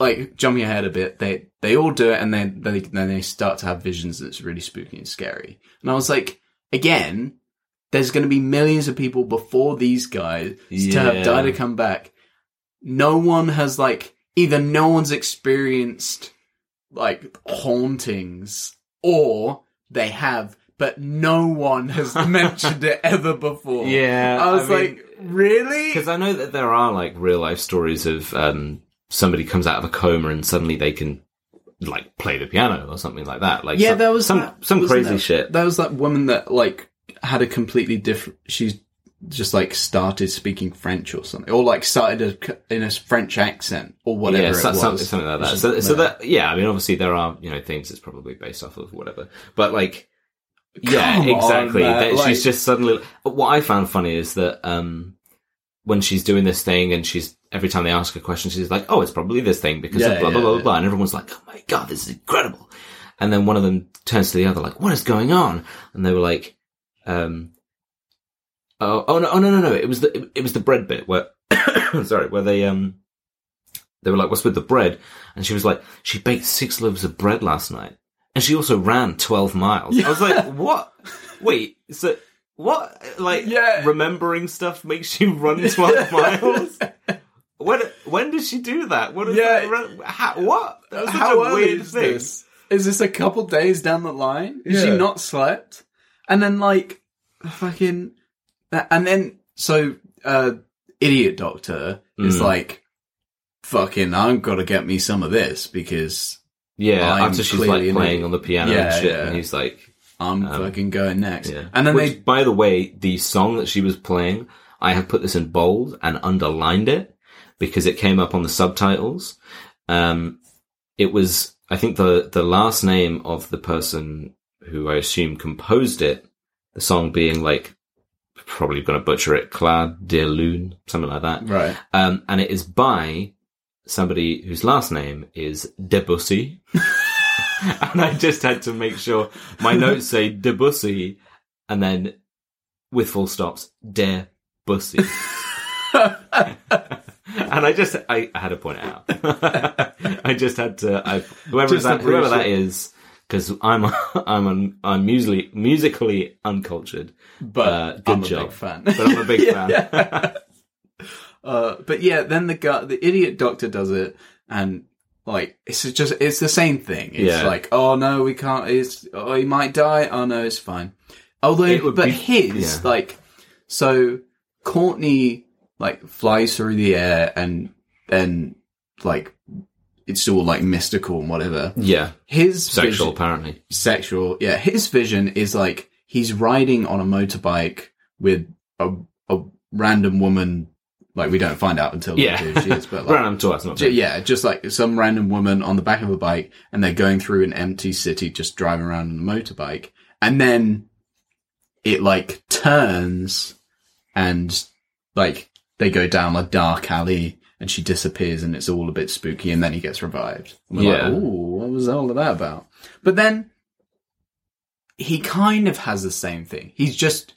like jumping ahead a bit, they they all do it, and then they then they start to have visions that's really spooky and scary. And I was like, again, there's going to be millions of people before these guys to have died and come back. No one has like either no one's experienced like hauntings, or they have, but no one has <laughs> mentioned it ever before. Yeah, I was I mean- like, really? Because I know that there are like real life stories of um, somebody comes out of a coma and suddenly they can like play the piano or something like that. Like Yeah, some, there was some that, some crazy there? shit. There was that woman that like had a completely different. She's just like started speaking French or something, or like started a, in a French accent or whatever yeah, it so- was. something, something like that. So, so that yeah, I mean, obviously there are you know things that's probably based off of whatever, but like yeah, Come on, exactly. That like- she's just suddenly. What I found funny is that um when she's doing this thing and she's every time they ask a question, she's like, "Oh, it's probably this thing because Yeah, of blah blah yeah, blah blah," and everyone's like, "Oh my god, this is incredible!" And then one of them turns to the other like, "What is going on?" And they were like, um. Oh, oh no! Oh no! No! No! It was the it, it was the bread bit where, <coughs> sorry, where they um, they were like, "What's with the bread?" And she was like, "She baked six loaves of bread last night, and she also ran twelve miles." I was like, "What? Wait, so what? Like, Yeah. remembering stuff makes you run <laughs> twelve miles?" When when did she do that? What? Is Yeah. that, how, what? That How a weird is thing. this? Is this a couple days down the line? Is she not slept? And then like fucking, and then so uh, idiot doctor is Mm. like, fucking, I've got to get me some of this because Yeah, I'm after she's like playing idiot. on the piano Yeah, and shit, yeah. and he's like, I'm Um, fucking going next. Yeah. And then Which, they by the way, the song that she was playing, I have put this in bold and underlined it because it came up on the subtitles. Um, it was, I think the, the last name of the person who I assume composed it, the song being like, probably going to butcher it, Claude de Lune, something like that. right. Um, and it is by somebody whose last name is Debussy. <laughs> and I just had to make sure my notes say Debussy and then with full stops, Debussy. <laughs> and I just, I, I had to point it out. <laughs> I just had to, I, whoever that, whoever that is, because I'm, I'm, I'm musically, musically uncultured, But Uh, I'm a job. big fan. but I'm a big <laughs> Yeah. fan. Uh, but yeah, then the guy, the idiot doctor does it, and like it's just it's the same thing. It's Yeah. like, oh no, we can't. It's oh he might die. Oh no, it's fine. Although, but be- his yeah. like, so Courtney like flies through the air, and then like it's all like mystical and whatever. yeah. His Sexual, vision- apparently. sexual. Yeah, his vision is like he's riding on a motorbike with a a random woman. Like we don't find out until Yeah. who she is, but <laughs> like, Random to us, not ju- yeah, just like some random woman on the back of a bike, and they're going through an empty city, just driving around on a motorbike, and then it like turns, and like they go down a dark alley, and she disappears, and it's all a bit spooky, and then he gets revived. And we're Yeah. like, ooh, what was all of that about? But then he kind of has the same thing. He's just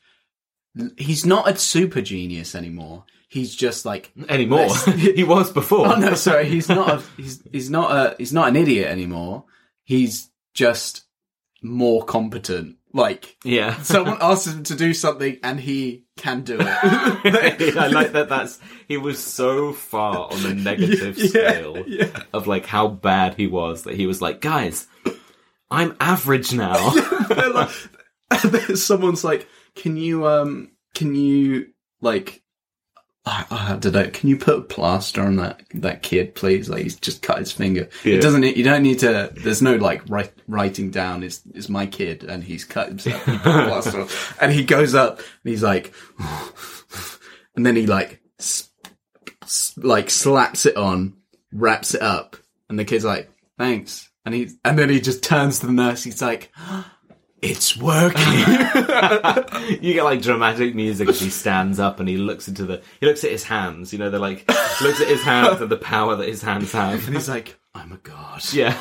he's not a super genius anymore. He's just like anymore. <laughs> He was before. Oh no, sorry. He's not. A, he's he's not a he's not an idiot anymore. He's just more competent. Like Yeah. <laughs> someone asks him to do something and he can do it. <laughs> I like that. That's he was so far on the negative Yeah, scale yeah. of like how bad he was that he was like, guys, I'm average now. <laughs> Like- someone's like, "Can you um? Can you like?" I, I don't know. Can you put a plaster on that that kid, please? Like he's just cut his finger. Yeah. It doesn't. You don't need to. There's no like write, writing down. Is is my kid and he's cut himself. You put a <laughs> plaster and he goes up and he's like, and then he like, s- s- like slaps it on, wraps it up, and the kid's like, thanks. And he and then he just turns to the nurse. He's like, it's working. <laughs> you get like dramatic music as he stands up and he looks into the he looks at his hands. You know, they're like looks at his hands and the power that his hands have. and he's like, I'm a god. Yeah.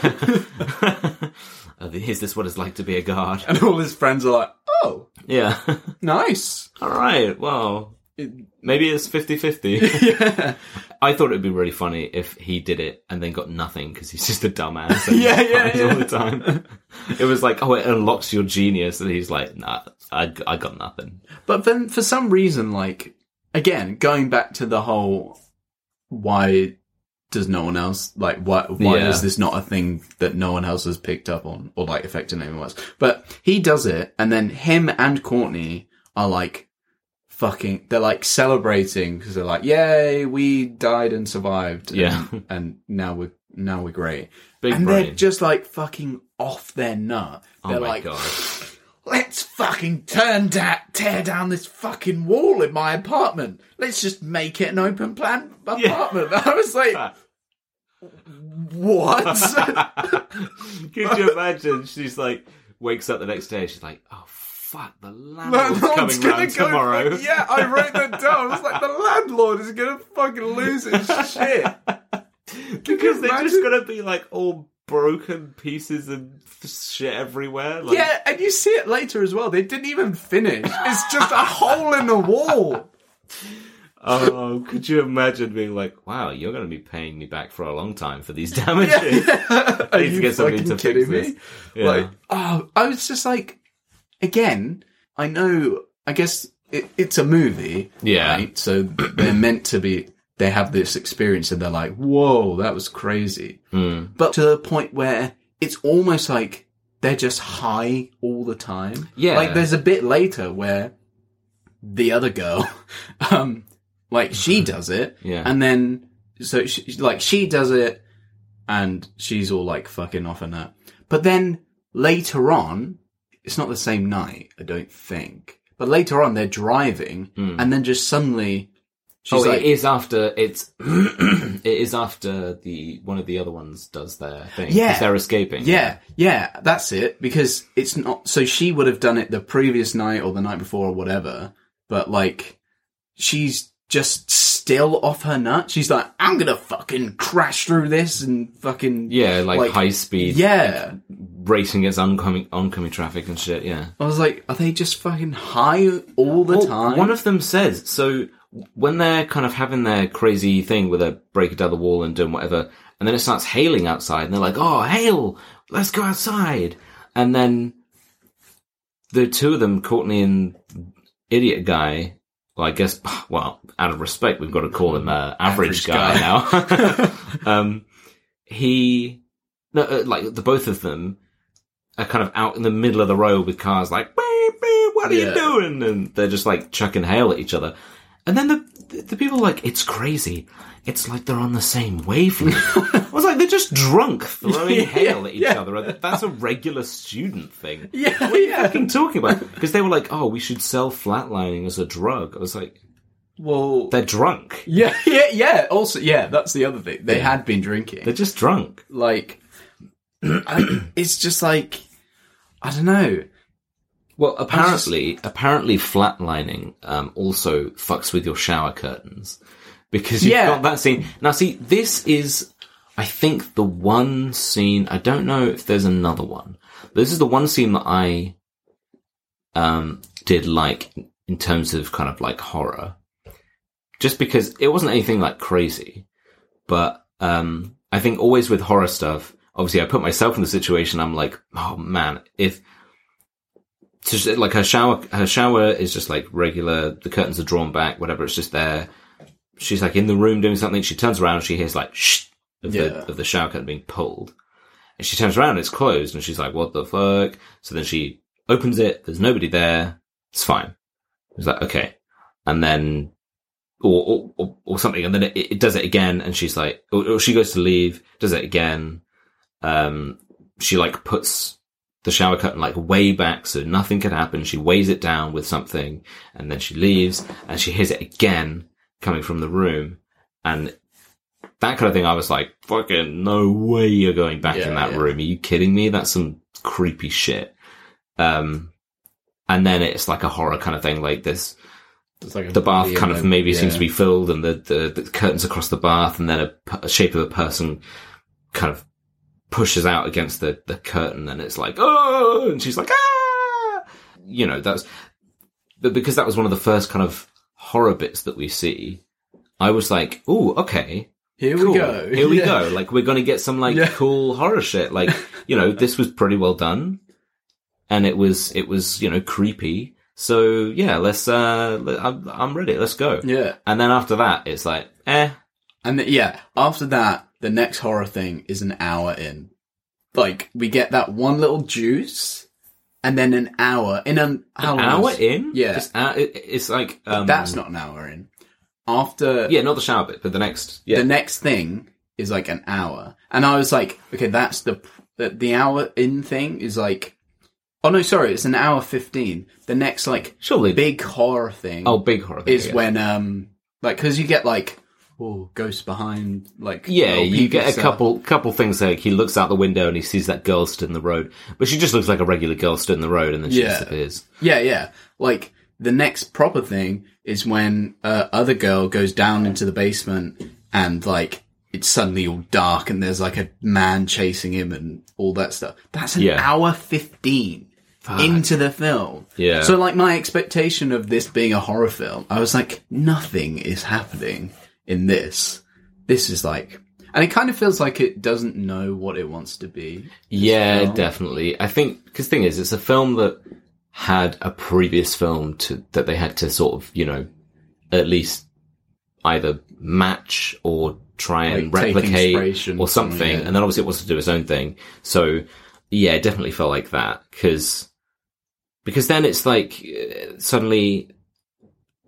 Oh, <laughs> Is this what it's like to be a god? And all his friends are like, oh, Yeah. nice. All right. Well, maybe it's 50-50. <laughs> yeah. I thought it'd be really funny if he did it and then got nothing because he's just a dumbass. <laughs> and Yeah, yeah, yeah. All the time. <laughs> It was like, oh, it unlocks your genius, and he's like, nah, I, I got nothing. But then for some reason, like, again, going back to the whole, why does no one else, like, why, why Yeah. is this not a thing that no one else has picked up on or like affected anyone else? But he does it and then him and Courtney are like, fucking, they're like celebrating because they're like, yay, we died and survived. Yeah. <laughs> And, now we're, now we're great. Big and brain. they're just like fucking off their nut. oh They're my like, god. let's fucking turn da- tear down this fucking wall in my apartment. Let's just make it an open plan <laughs> apartment. <laughs> I was like, what? Could you imagine? She's like, wakes up the next day. She's like, oh fuck, the landlord's Landlord's coming gonna round go tomorrow. fuck- yeah, I wrote that down. I was like, the landlord is gonna fucking lose his <laughs> shit. because they're just gonna be like all broken pieces and shit everywhere. Like, Yeah, and you see it later as well. They didn't even finish. It's just a hole in the wall. <laughs> Oh, could you imagine being like, "Wow, you're going to be paying me back for a long time for these <laughs> damages." Are I need to you get somebody to fix me? this. Yeah. Like, oh, I was just like, again, I know. I guess it, it's a movie, Yeah. Right? So <clears throat> they're meant to be. They have this experience, and they're like, "Whoa, that was crazy." Hmm. But to the point where it's almost like they're just high all the time. Yeah. Like there's a bit later where the other girl, <laughs> um, like she does it, Yeah. and then so she, like she does it, and she's all like fucking off and that. But then later on, it's not the same night, I don't think. But later on, they're driving, hmm. and then just suddenly, she's oh, like, it is after it's. <clears throat> it is after the one of the other ones does their thing. Yeah. they're escaping. Yeah, yeah, that's it. Because it's not. So she would have done it the previous night or the night before or whatever. But like, she's just still off her nut. She's like, I'm gonna fucking crash through this and fucking yeah, like, Like, high speed, yeah. racing against oncoming oncoming traffic and shit. Yeah. I was like, are they just fucking high all the Well, time? One of them says so when they're kind of having their crazy thing where they're breaking down the wall and doing whatever, and then it starts hailing outside, and they're like, "Oh, hail! Let's go outside!" And then the two of them, Courtney and idiot guy. Well, I guess, <laughs> well, out of respect, we've got to call him uh, average, Average guy, guy. now. <laughs> <laughs> um, he, no, uh, like the both of them are kind of out in the middle of the road with cars like, beep, beep, what are you doing? And they're just like chucking hail at each other. And then the, the people are like, it's crazy. It's like they're on the same wavelength. <laughs> I was like, they're just drunk throwing Yeah, hail at each yeah. other. That's a regular student thing. yeah, What are you yeah. fucking talking about? Because they were like, oh, we should sell flatlining as a drug. I was like, Well, they're drunk. yeah, <laughs> yeah, yeah. Also, yeah, that's the other thing. They had been drinking. They're just drunk. like, <clears throat> I, it's just like, I don't know. Well, apparently, apparently, flatlining um, also fucks with your shower curtains because you've Yeah. got that scene. Now, see, this is, I think, the one scene. I don't know if there's another one. This is the one scene that I um, did like in terms of kind of like horror, just because it wasn't anything like crazy, but um, I think always with horror stuff. Obviously, I put myself in the situation. I'm like, oh man, if like her shower, her shower is just like regular. The curtains are drawn back, whatever. It's just there. She's like in the room doing something. She turns around. She hears like shh of Yeah. the of the shower curtain being pulled, and she turns around. It's closed, and she's like, "What the fuck?" So then she opens it. There's nobody there. It's fine. It's like okay, and then or or, or, something, and then it, it does it again, and she's like, or, or she goes to leave, does it again. Um, she like puts the shower curtain like way back so nothing can happen. She weighs it down with something and then she leaves and she hears it again coming from the room. And that kind of thing, I was like, fucking no way you're going back in that yeah. room. Are you kidding me? That's some creepy shit. Um, and then it's like a horror kind of thing, like this, like a the bath kind of maybe yeah. seems to be filled and the, the, the curtains across the bath and then a shape of a person kind of pushes out against the, the curtain and it's like, oh, and she's like, ah, you know, that's, but because that was one of the first kind of horror bits that we see, I was like, oh, okay, Here cool. we go. Here we <laughs> Yeah. go. Like we're going to get some like Yeah. cool horror shit. Like, you know, this was pretty well done and it was, it was, you know, creepy. So yeah, let's, uh, I'm, I'm ready. Let's go. Yeah. And then after that, it's like, eh, And th- yeah, after that, the next horror thing is an hour in. Like, we get that one little juice, and then an hour in an, an hour in? Yeah. Just, uh, it, it's like, um, That's not an hour in. After yeah, not the shower bit, but the next, yeah. the next thing is like an hour, and I was like, okay, that's the the, the hour in thing is like, Oh no, sorry, it's an hour fifteen. The next like Surely. big horror thing oh, big horror. thing, is yeah. when um like because you get like oh ghosts behind like Yeah, you get a stuff. couple couple things like he looks out the window and he sees that girl stood in the road, but she just looks like a regular girl stood in the road and then she Yeah. disappears. Yeah, yeah. Like the next proper thing is when uh, other girl goes down into the basement and like it's suddenly all dark and there's like a man chasing him and all that stuff. That's an Yeah. hour fifteen into the film. Yeah. So like my expectation of this being a horror film, I was like, nothing is happening in this. This is like, and it kind of feels like it doesn't know what it wants to be. Yeah, film. definitely. I think because thing is, it's a film that had a previous film to that they had to sort of you know at least either match or try and Like, replicate or something, yeah. and then obviously it wants to do its own thing. So yeah, it definitely felt like that because because then it's like uh, suddenly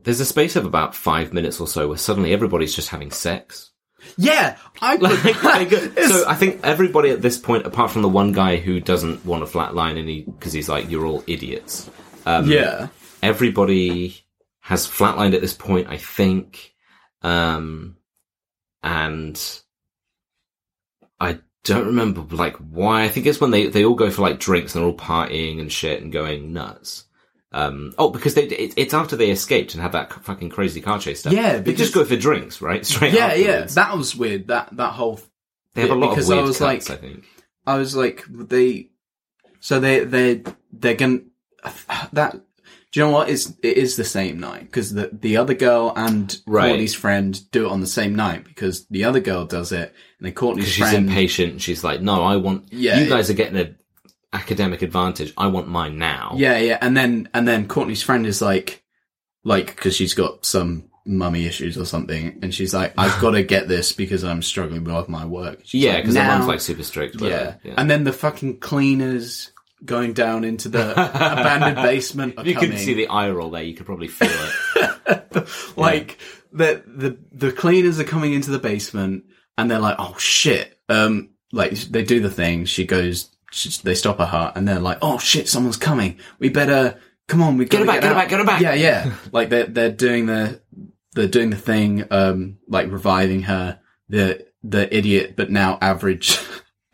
there's a space of about five minutes or so where suddenly everybody's just having sex. Yeah, I Like, <laughs> like, <laughs> so I think everybody at this point, apart from the one guy who doesn't want to flatline and he because he's like, "You're all idiots." Um, yeah. everybody has flatlined at this point, I think, um, and I don't remember like why. I think it's when they they all go for like drinks and they're all partying and shit and going nuts. Um, oh, because they it, it's after they escaped and had that fucking crazy car chase stuff. Yeah, they just go for drinks, right? <laughs> Straight. Yeah, yeah, that was weird. That that whole They have a lot because of I was cuts, like- I think. I was like they, so they they they're gonna <sighs> that. Do you know what? It's it is the same night because the the other girl and Right. Courtney's friend do it on the same night because the other girl does it and then Courtney's Because she's friend. impatient. She's like, no, I want. Yeah, you yeah. guys are getting an academic advantage. I want mine now. Yeah, yeah, and then and then Courtney's friend is like, like because she's got some mummy issues or something, and she's like, I've <laughs> got to get this because I'm struggling with my work. She's yeah, like, because her "Now." mum's like super strict. Yeah. her. yeah. and then the fucking cleaners going down into the abandoned <laughs> basement. You coming. could see the eye roll there, you could probably feel it. <laughs> like the the the cleaners are coming into the basement and they're like oh shit um like they do the thing she goes she, they stop her heart and they're like oh shit someone's coming we better come on we Get her gotta get back, get her back, get her back. yeah yeah <laughs> like they're they're doing the they're doing the thing um like reviving her the the idiot but now average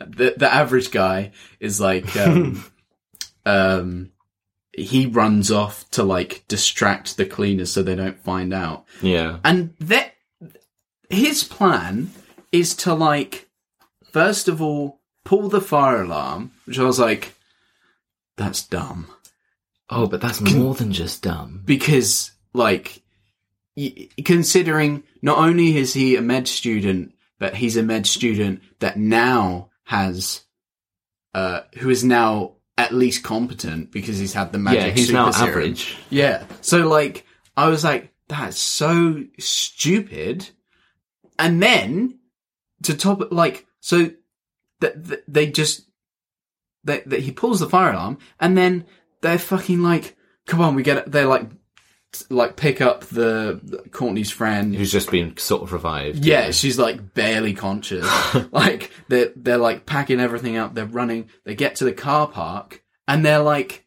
the the average guy is like um um he runs off to like distract the cleaners so they don't find out yeah. and that his plan is to like first of all pull the fire alarm which i was like that's dumb Oh, but that's more than just dumb. because like y- considering not only is he a med student but he's a med student that now has uh who is now at least competent because he's had the magic Yeah, he's super now serum. average. Yeah. So like I was like, that's so stupid. And then to top it like so that that they just that that he pulls the fire alarm and then they're fucking like, come on, we get it. They're like like pick up the, Courtney's friend Who's just been sort of revived. yeah, she's like barely conscious. <laughs> like they're they're like packing everything up. They're running. They get to the car park and they're like,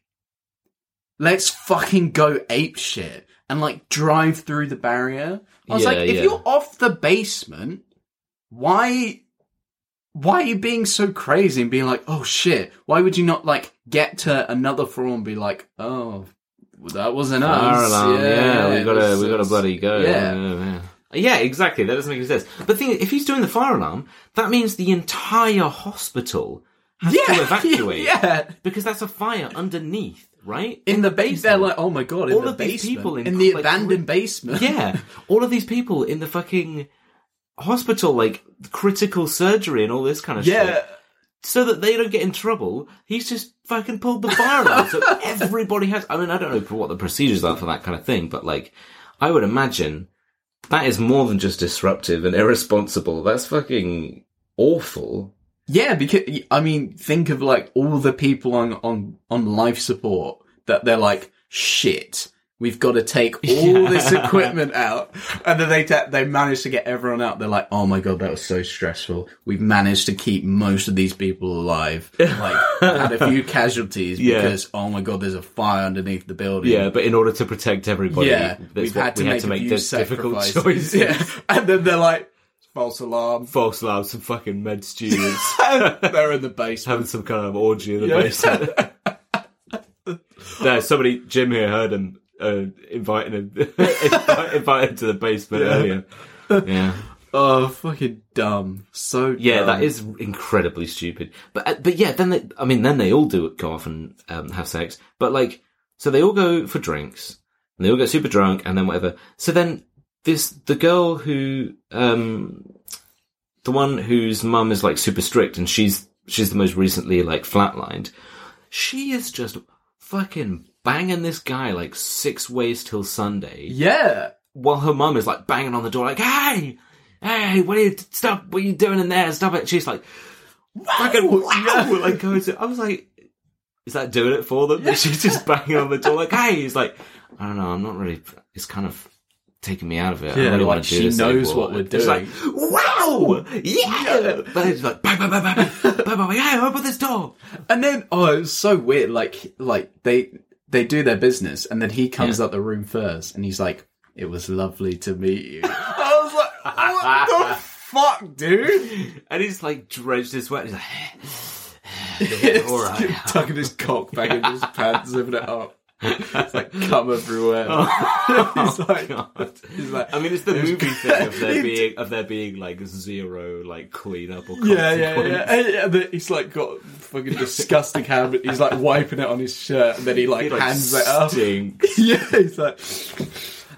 "Let's fucking go ape shit." And like drive through the barrier. I was Yeah, like, if yeah. you're off the basement, why, why are you being so crazy and being like, oh shit? Why would you not like get to another floor and be like, oh, that wasn't Fire us. alarm. Yeah, we gotta, was we gotta bloody go. Yeah. yeah, yeah. Yeah, exactly. That doesn't make any sense. But thing if he's doing the fire alarm, that means the entire hospital has to <laughs> evacuate. yeah. Because that's a fire underneath, right? in the base, they're like, oh my god, in All the of these people in, in the like, abandoned basement. yeah, all of these people in the fucking hospital, like critical surgery and all this kind of shit. So that they don't get in trouble, he's just fucking pulled the fire alarm. so <laughs> everybody has. I mean, I don't know what the procedures are for that kind of thing, but like, I would imagine that is more than just disruptive and irresponsible. That's fucking awful. yeah. Because I mean, think of like all the people on on on life support that they're like, shit. We've got to take <laughs> all this equipment out, and then they ta- they managed to get everyone out. They're like, "Oh my god, that was so stressful. We've managed to keep most of these people alive. <laughs> Like, had a few casualties Yeah. because oh my god, there's a fire underneath the building. Yeah, but in order to protect everybody, yeah. We've had to we make, had to make this difficult <laughs> choices. Yeah, and then they're like, false alarm. False alarm, some fucking med students they're in the basement. having some kind of orgy in the Yeah. basement. no, somebody, Jim here heard him uh, inviting him, <laughs> invite, invited to the basement earlier. Yeah. Oh, fucking dumb. So Yeah, that is incredibly stupid. But uh, but yeah, then they, I mean, then they all do go off and um, have sex. But like, so they all go for drinks, and they all get super drunk, and then whatever. So then this the girl who, um, the one whose mum is like super strict, and she's she's the most recently like flatlined. She is just fucking banging this guy like six ways till Sunday Yeah. while her mum is like banging on the door, like, "Hey, hey, what are you stop? What are you doing in there? Stop it!" She's like, "Fucking wow!" Like, going to, I was like, "Is that doing it for them?" She's just banging on the door, like, "Hey," he's like, "I don't know. I'm not really. It's kind of." Taking me out of it. I Yeah, really like, want to do she this knows anymore. what we're It's like, wow, yeah. But it's like, bang, bang, bang, bang, bang, bang, bang, yeah, open this door. And then, oh, it's so weird. Like, like they they do their business, and then he comes Yeah. out the room first, and he's like, "It was lovely to meet you." <laughs> I was like, "What the fuck, dude?" And he's like drenched in sweat. He's like, <sighs> <sighs> <laughs> yeah, all right. tucking his cock back in his <laughs> pants, zipping it up. It's like cum everywhere. <laughs> Oh, he's like, Oh, God. he's like, I mean, it's the It movie good. thing of there being of there being like zero like cleanup or Yeah, yeah, yeah. And, and he's like got fucking disgusting habit. He's like wiping it on his shirt, and then he like, He, like, hands it up. <laughs> yeah, he's like,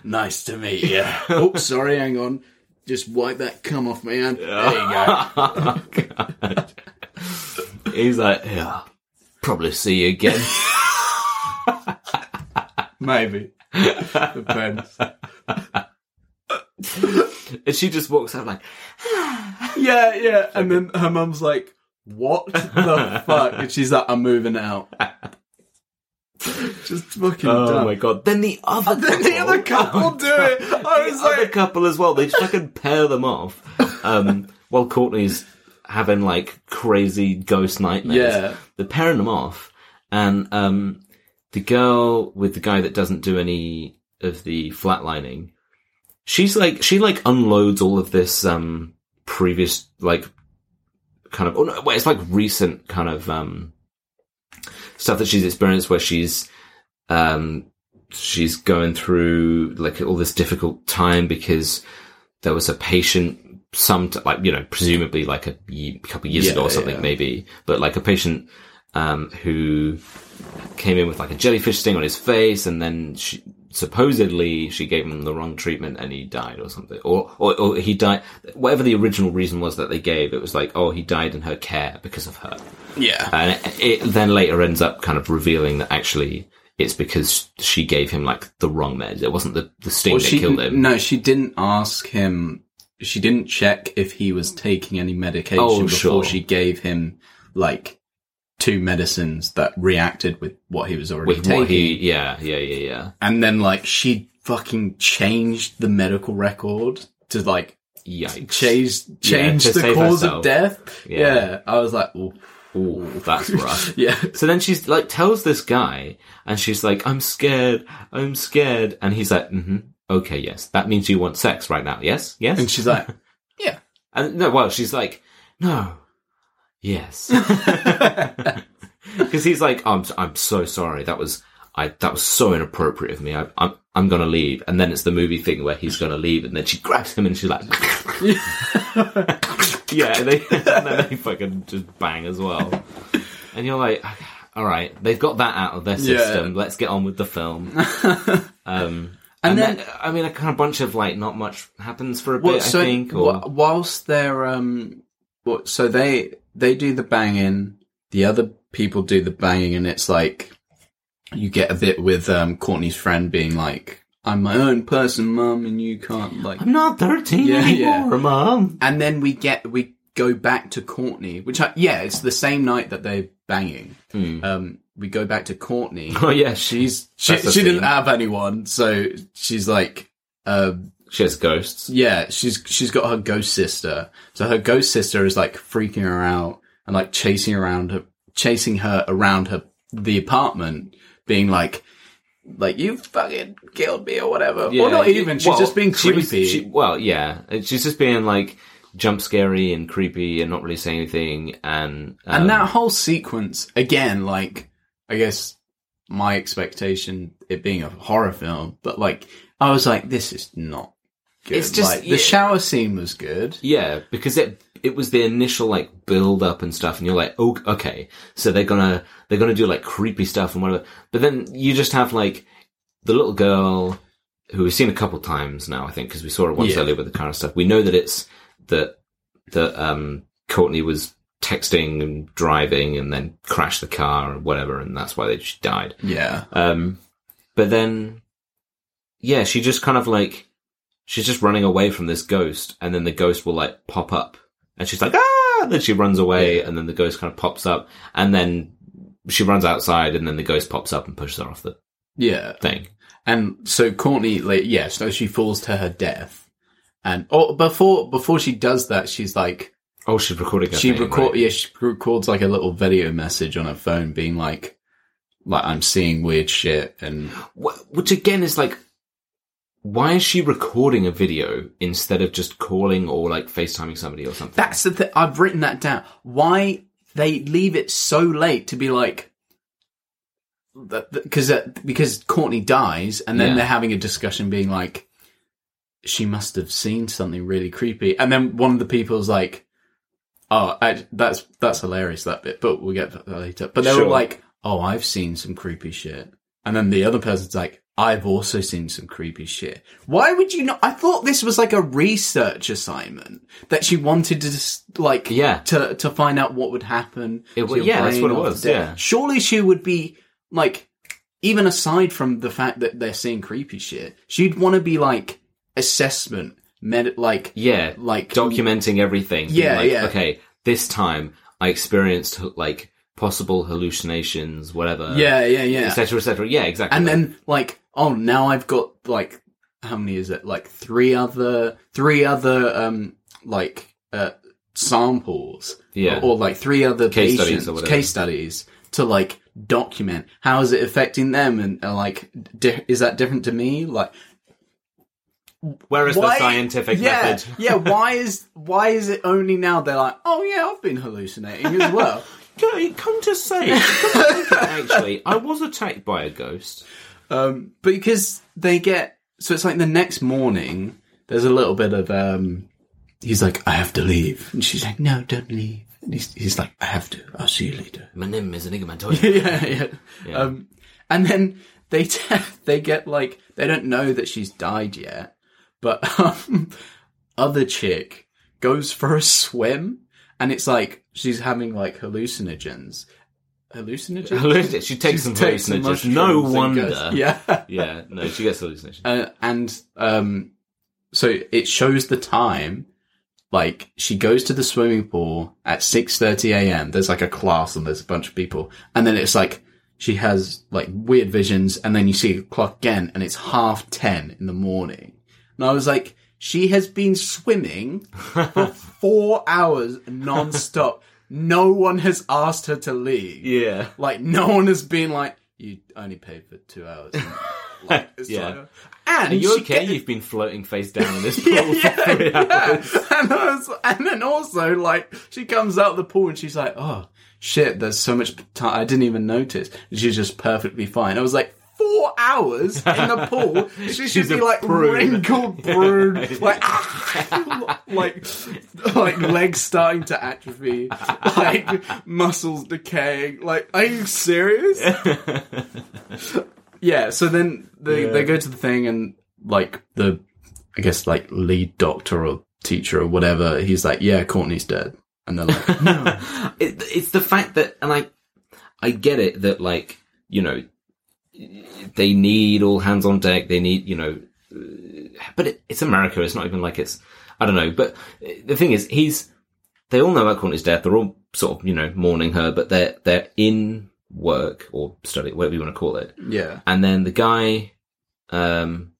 nice to meet you. <laughs> oh, sorry, hang on. Just wipe that cum off my hand. There you go. Oh, He's like, yeah, probably see you again. Maybe. <laughs> Depends. and she just walks out like, <sighs> Yeah, yeah. And then her mum's like, what the <laughs> fuck? And she's like, I'm moving out. Just fucking oh dumb. my god. Then the <laughs> other Then the other couple do it. I the was other like, couple as well. They just fucking pair them off. Um, while Courtney's having like crazy ghost nightmares. Yeah. They're pairing them off. And, um, the girl with the guy that doesn't do any of the flatlining, she's like, she like unloads all of this, um, previous, like, kind of, oh no, wait, it's like recent kind of, um, stuff that she's experienced where she's, um, she's going through like all this difficult time because there was a patient some t- like you know presumably like a couple years Yeah, ago or something yeah. maybe but like a patient um who came in with like a jellyfish sting on his face and then she supposedly she gave him the wrong treatment and he died or something or, or or he died whatever the original reason was that they gave it was like oh he died in her care because of her yeah. and it, it then later ends up kind of revealing that actually it's because she gave him like the wrong meds. It wasn't the, the sting Well, that she, killed him. no, she didn't ask him. She didn't check if he was taking any medication Oh, before sure. she gave him like two medicines that reacted with what he was already with taking. he, yeah, yeah, yeah, yeah. and then like she fucking changed the medical record to like Yikes! change change to the cause herself. of death. Yeah. Yeah. I was like, Ooh. Ooh, that's <laughs> rough. yeah, so then she's like tells this guy, and she's like, "I'm scared. I'm scared," and he's like, mm-hmm, "Okay, yes, that means you want sex right now. Yes, yes." and she's like, <laughs> yeah, And no, well, she's like, no, yes, <laughs> because he's like, I'm, I'm so sorry. That was, I, that was so inappropriate of me. I, I'm, I'm gonna leave. And then it's the movie thing where he's gonna leave, and then she grabs him and she's like, <laughs> yeah, and, they, <laughs> and then they fucking just bang as well. And you're like, all right, they've got that out of their Yeah. system. Let's get on with the film. Um, And and, then- then, I mean, a kind of bunch of like, not much happens for a Well, bit. so I think. Or, wh- whilst they're um, what? So they they do the banging, the other people do the banging, and it's like you get a bit with um Courtney's friend being like, "I'm my own person, mum, and you can't like." I'm not 13 Yeah, anymore, mom. And then we get we go back to Courtney, which I, yeah, it's the same night that they're banging. Hmm. Um, we go back to Courtney. <laughs> Oh yeah, She's she, she didn't have anyone, so she's like, um, she has ghosts. yeah, she's she's got her ghost sister. So her ghost sister is like freaking her out and like chasing around her, chasing her around her the apartment, being like, like you fucking killed me or whatever. or not even. She's well, just being she was- creepy. she- well, yeah, she's just being like jump scary and creepy and not really saying anything. And um, and that whole sequence again, like I guess my expectation it being a horror film, but like I was like, this is not good. It's just- like, yeah. the shower scene was good. Yeah, because it it was the initial like build up and stuff, and you're like, oh, okay, so they're gonna they're gonna do like creepy stuff and whatever. But then you just have like the little girl who we've seen a couple times now, I think, because we saw it once Yeah. earlier with the of stuff. We know that it's that that um Courtney was texting and driving and then crashed the car or whatever, and that's why they, just died. Yeah, Um, but then, yeah, she just kind of like, she's just running away from this ghost, and then the ghost will like pop up, and she's like, ah! And then she runs away, and then the ghost kind of pops up, and then she runs outside, and then the ghost pops up and pushes her off the yeah. thing. And so Courtney, like, yeah, so she falls to her death. And oh, before before she does that, she's like, Oh, she's recording. She thing, record, right? yeah, she records like a little video message on her phone, being like, like I'm seeing weird shit, and Which again is like, why is she recording a video instead of just calling or like FaceTiming somebody or something? that's the thing. I've written that down. Why they leave it so late to be like, because uh, because Courtney dies, and then Yeah. they're having a discussion, being like, she must have seen something really creepy, and then one of the people's like, oh, I, that's that's hilarious that bit, but we'll get to that later. But they Sure. were like, oh, I've seen some creepy shit, and then the other person's like. I've also seen some creepy shit. Why would you not? I thought this was like a research assignment that she wanted to just like Yeah. to to find out what would happen. It to wa- your yeah, that's what it was, death. yeah. Surely she would be like, even aside from the fact that they're seeing creepy shit, she'd want to be like assessment, med, like yeah, like documenting everything. Yeah, like, yeah. Okay, this time I experienced like possible hallucinations, whatever. Yeah, yeah, yeah. etc. etc. Yeah, exactly. And then like, oh, now I've got like, how many is it? Like three other, three other, um, like, uh, samples. Yeah. Or, or, like three other Case studies patients, or whatever. case studies to like document how is it affecting them and, uh, like, di- is that different to me? Like, where is the scientific yeah, method? yeah. <laughs> Why is why is it only now they're like, oh yeah, I've been hallucinating as well. <laughs> Come to say, come to think of it, actually, I was attacked by a ghost. Um, but because they get so it's like the next morning, there's a little bit of um. He's like, I have to leave, and she's like, No, don't leave. And he's, he's like, I have to. I'll see you later. My name is Inigo Montoya. <laughs> yeah, yeah. Yeah. Um, and then they t- <laughs> they get like they don't know that she's died yet, but <laughs> um, other chick goes for a swim, and it's like she's having like hallucinogens. Hallucinogens. she takes some takes some hallucinogens. No wonder. goes- yeah. <laughs> Yeah, no, she gets hallucinations. Uh, and um, so it shows the time. Like she goes to the swimming pool at six thirty a.m. There's like a class and there's a bunch of people, and then it's like she has like weird visions, and then you see the clock again, and it's half ten in the morning. And I was like, she has been swimming for <laughs> four hours non-stop. No one has asked her to leave. Yeah. Like no one has been like, you only paid for two hours. <laughs> Like, it's Yeah. like- and Are you okay? You've been floating face down in this <laughs> pool yeah, for three yeah. hours. <laughs> And, I was- and then also like she comes out the pool and she's like, oh shit, there's so much time I didn't even notice. She's just perfectly fine. I was like. Four hours in the pool. <laughs> She should She's be like prune. wrinkled, prune, <laughs> like, <laughs> like, like legs starting to atrophy, like muscles decaying. Like, are you serious? Yeah, so then they, Yeah. they go to the thing and like the I guess like lead doctor or teacher or whatever, he's like, Yeah, Courtney's dead. And they're like, No. it, it's the fact that, and I, I get it that like you know, they need all hands on deck. They need you know, but it, it's America. It's not even like it's I don't know. But the thing is, he's they all know about Courtney's death. They're all sort of you know mourning her, but they're they're in work or study, whatever you want to call it. Yeah. And then the guy, um,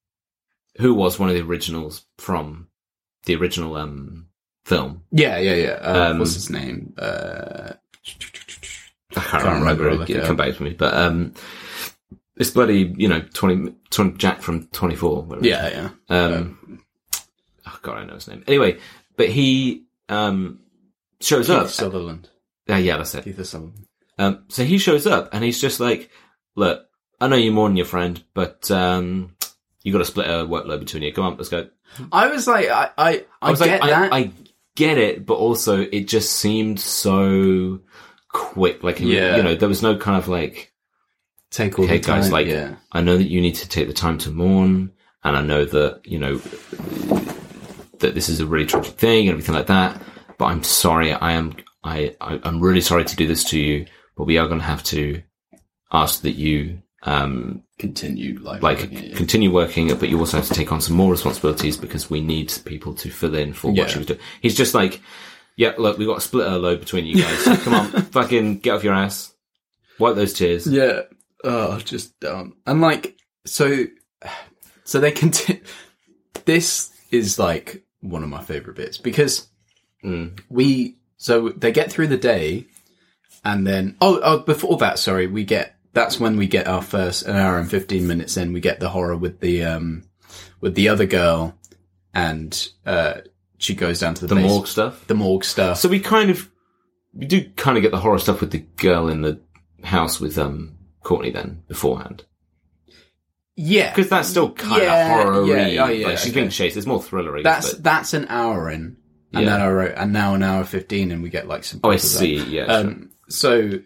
who was one of the originals from the original um film. Yeah, yeah, yeah. Uh, Um, what's his name? Uh, I can't, Can't remember. remember, It it come back to me, but um, this bloody you know 20, 20 Jack from Twenty Four. yeah, yeah. Um, oh god, I know his name. Anyway, but he um shows up. Kiefer Sutherland. Uh, yeah, that's it. Kiefer Sutherland. Um, so he shows up and he's just like, "Look, I know you're more than your friend, but um, you got to split a workload between you. Come on, let's go." I was like, I, I, I, was get like, that. I, I get it, but also it just seemed so quick. Like, Yeah. you know, there was no kind of like, Take all okay, the time. guys, like, yeah. I know that you need to take the time to mourn, and I know that, you know, that this is a really tragic thing and everything like that, but I'm sorry, I am, I, I I'm really sorry to do this to you, but we are going to have to ask that you, um, Continue like, like working continue working, but you also have to take on some more responsibilities because we need people to fill in for Yeah. what she was doing. He's just like, yeah, look, we've got a split load between you guys. So <laughs> come on, fucking get off your ass, wipe those tears. Yeah. Oh, just dumb. And like, so, so they continue. This is like one of my favorite bits because Mm. we, so they get through the day and then, oh, oh, before that, sorry, we get, that's when we get our first, an hour and 15 minutes in, we get the horror with the, um, with the other girl and, uh, she goes down to the, The morgue stuff. the morgue stuff. So we kind of, we do kind of get the horror stuff with the girl in the house with um Courtney then beforehand yeah. because that's still kind Yeah, of horror. yeah, oh, yeah, like she's okay. being chased. It's more thrillery. That's but, that's an hour in, and Yeah. then I wrote, and now an hour fifteen, and we get like some. oh, I clips of that. see. Yeah. sure. Um. So,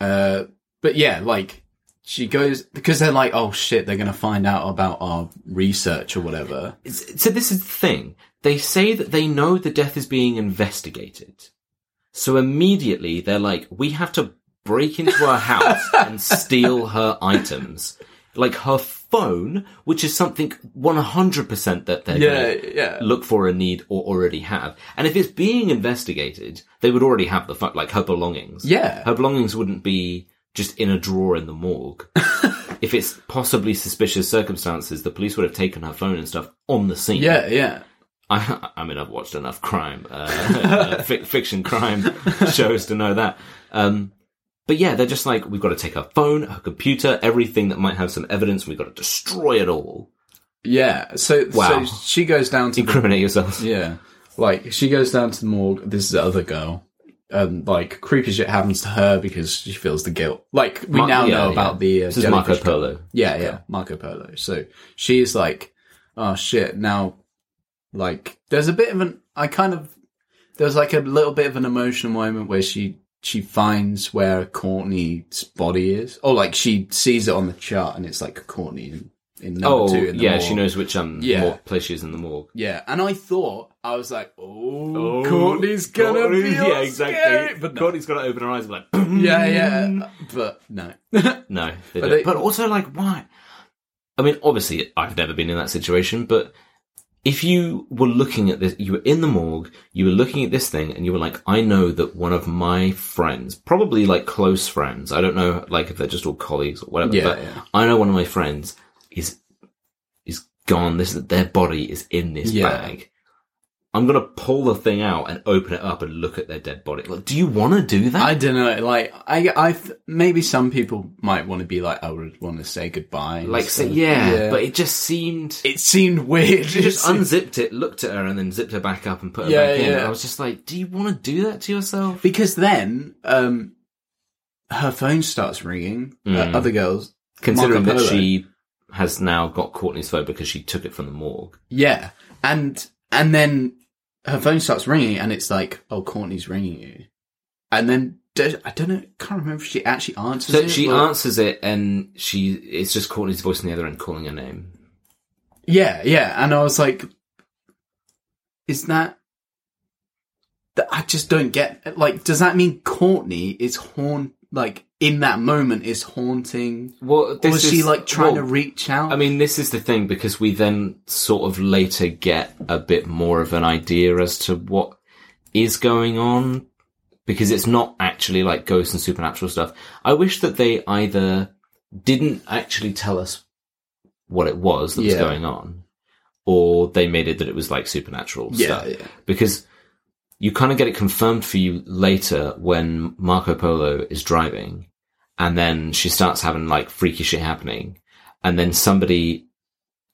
uh, but yeah, like she goes because they're like, oh shit, they're gonna find out about our research or whatever. So this is the thing. They say that they know the death is being investigated. So immediately they're like, we have to break into her house <laughs> and steal her items. Like her phone, which is something 100% that they're gonna yeah. look for a need or already have. And if it's being investigated, they would already have the, like her belongings. Yeah. Her belongings wouldn't be just in a drawer in the morgue. <laughs> if it's possibly suspicious circumstances, the police would have taken her phone and stuff on the scene. Yeah, yeah. I, I mean, I've watched enough crime, uh, <laughs> fic- fiction crime shows to know that. Um, but yeah, they're just like, we've got to take her phone, her computer, everything that might have some evidence. We've got to destroy it all. Yeah. So, Wow. so she goes down to the Incriminate yourselves. Yeah. Like, she goes down to the morgue. This is the other girl. And, like, creepy shit happens to her because she feels the guilt. Like, we Mar- now yeah, know yeah. about the uh, This is Marco. Polo. Yeah, yeah. Marco Polo. So, she's like, oh shit, now, like, there's a bit of an, I kind of, there's like a little bit of an emotional moment where she, she finds where Courtney's body is. Or, like, she sees it on the chart and it's like Courtney in, in number Oh, two in the morgue. yeah, morgue. she knows which um Yeah. morgue place she is in the morgue. Yeah, and I thought I was like, "Oh, Oh, Courtney's gonna Courtney- be <laughs> yeah, exactly. scary," But no. Courtney's got to open her eyes and be like, yeah, yeah, but no. <laughs> No, But they- but also, like, why? I mean, obviously, I've never been in that situation, but if you were looking at this, you were in the morgue, you were looking at this thing, and you were like, I know that one of my friends, probably like close friends, I don't know, like if they're just all colleagues or whatever, Yeah, but yeah. I know one of my friends is is gone. This their body is in this Yeah. bag. I'm gonna pull the thing out and open it up and look at their dead body. Like, do you want to do that? I don't know. Like, I, I, maybe some people might want to be like, I would want to say goodbye. like, so, stuff. yeah, but it just seemed. it seemed weird. She just <laughs> unzipped it, looked at her, and then zipped her back up and put her Yeah, back in. yeah. I was just like, do you want to do that to yourself? because then, um, her phone starts ringing. Uh, Mm. other girls, Considering that she has now got Courtney's phone because she took it from the morgue. yeah, and and then her phone starts ringing, and it's like, oh, Courtney's ringing you, and then I don't know, can't remember if she actually answers So it. she or- answers it, and she it's just Courtney's voice on the other end calling her name. Yeah, yeah, and I was like, is that? that I just don't get. Like, does that mean Courtney is horn, Like in that moment is haunting, Well, or is she like trying well, to reach out? I mean, this is the thing because we then sort of later get a bit more of an idea as to what is going on because it's not actually like ghosts and supernatural stuff. I wish that they either didn't actually tell us what it was that was going on, or they made it that it was like supernatural Yeah, stuff. yeah. Because you kind of get it confirmed for you later when Marco Polo is driving, and then she starts having like freaky shit happening, and then somebody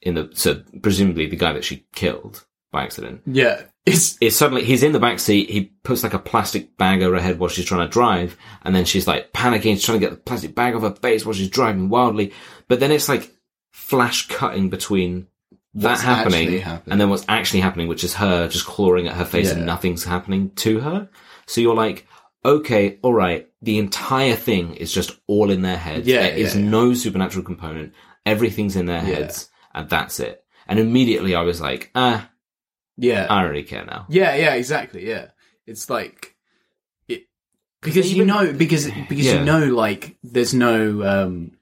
in the so presumably the guy that she killed by accident Yeah. It's is suddenly he's in the back seat. He puts like a plastic bag over her head while she's trying to drive, and then she's like panicking, she's trying to get the plastic bag off her face while she's driving wildly. But then it's like flash cutting between that happening happening. and then what's actually happening, which is her just clawing at her face Yeah. and nothing's happening to her. So you're like, okay, all right, the entire thing is just all in their heads. Yeah, there is yeah, yeah. no supernatural component. Everything's in their Yeah. heads, and that's it. And immediately I was like, ah, yeah. I don't really care now. Yeah, yeah, exactly. Yeah, it's like it because they you know because because Yeah. you know like there's no um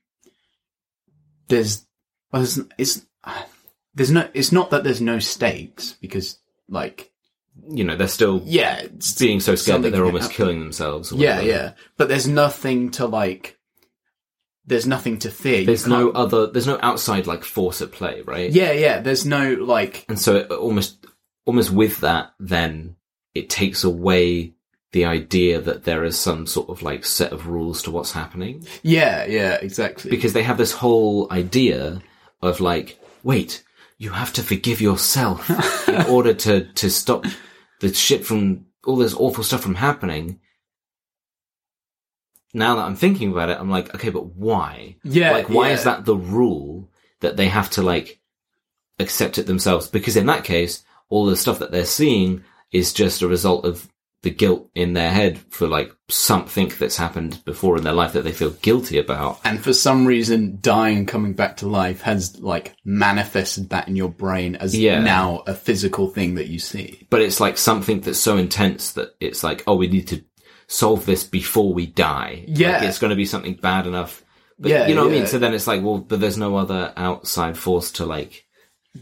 there's well, there's it's there's no it's not that there's no stakes because like You know, they're still yeah being so scared that they're almost happen. killing themselves. or yeah yeah but there's nothing to like there's nothing to fear. There's no other. There's no outside like force at play, right? yeah yeah there's no like And so it almost, almost with that, then it takes away the idea that there is some sort of like set of rules to what's happening yeah yeah exactly because they have this whole idea of like, wait, you have to forgive yourself <laughs> in order to to stop the shit from all this awful stuff from happening. Now that I'm thinking about it, I'm like, okay, but why? yeah like why yeah. is that the rule that they have to like accept it themselves because in that case all the stuff that they're seeing is just a result of the guilt in their head for like something that's happened before in their life that they feel guilty about. And for some reason dying and coming back to life has like manifested that in your brain as Yeah. now a physical thing that you see. But it's like something that's so intense that it's like oh we need to solve this before we die. Yeah. like, it's going to be something bad enough. But Yeah, you know what i mean? so then it's like well but there's no other outside force to like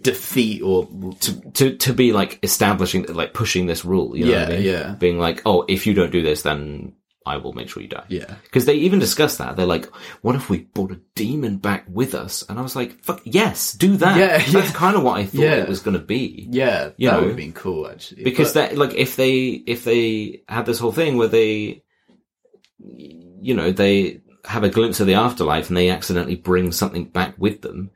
defeat or to to to be like establishing like pushing this rule. You know what I Yeah, mean? yeah. Being like, oh, if you don't do this, then I will make sure you die. yeah Because they even discuss that. They're like, what if we brought a demon back with us? And I was like, fuck yes, do that. Yeah, That's kind of what I thought Yeah. it was going to be. yeah You that know, would have been cool actually Because But- that, like, if they if they had this whole thing where they, you know, they have a glimpse of the afterlife and they accidentally bring something back with them,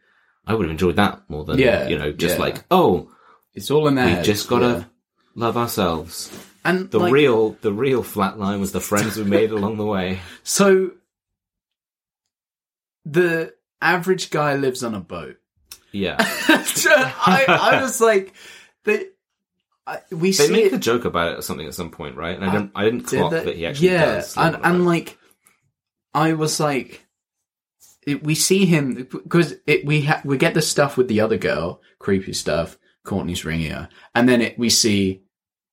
I would have enjoyed that more than, Yeah, you know, just yeah. like, oh, it's all in there we just gotta love ourselves. and The like, real, the real flatline was the friends we made along the way. <laughs> so the average guy lives on a boat Yeah, <laughs> I, I was like they I, we they make it a joke about it or something at some point, right? And I uh, didn't, I didn't clock they? that he actually yeah, does. and and like, I was like, it, we see him because it, we ha- we get the stuff with the other girl, creepy stuff. Courtney's ringing her, and then it, we see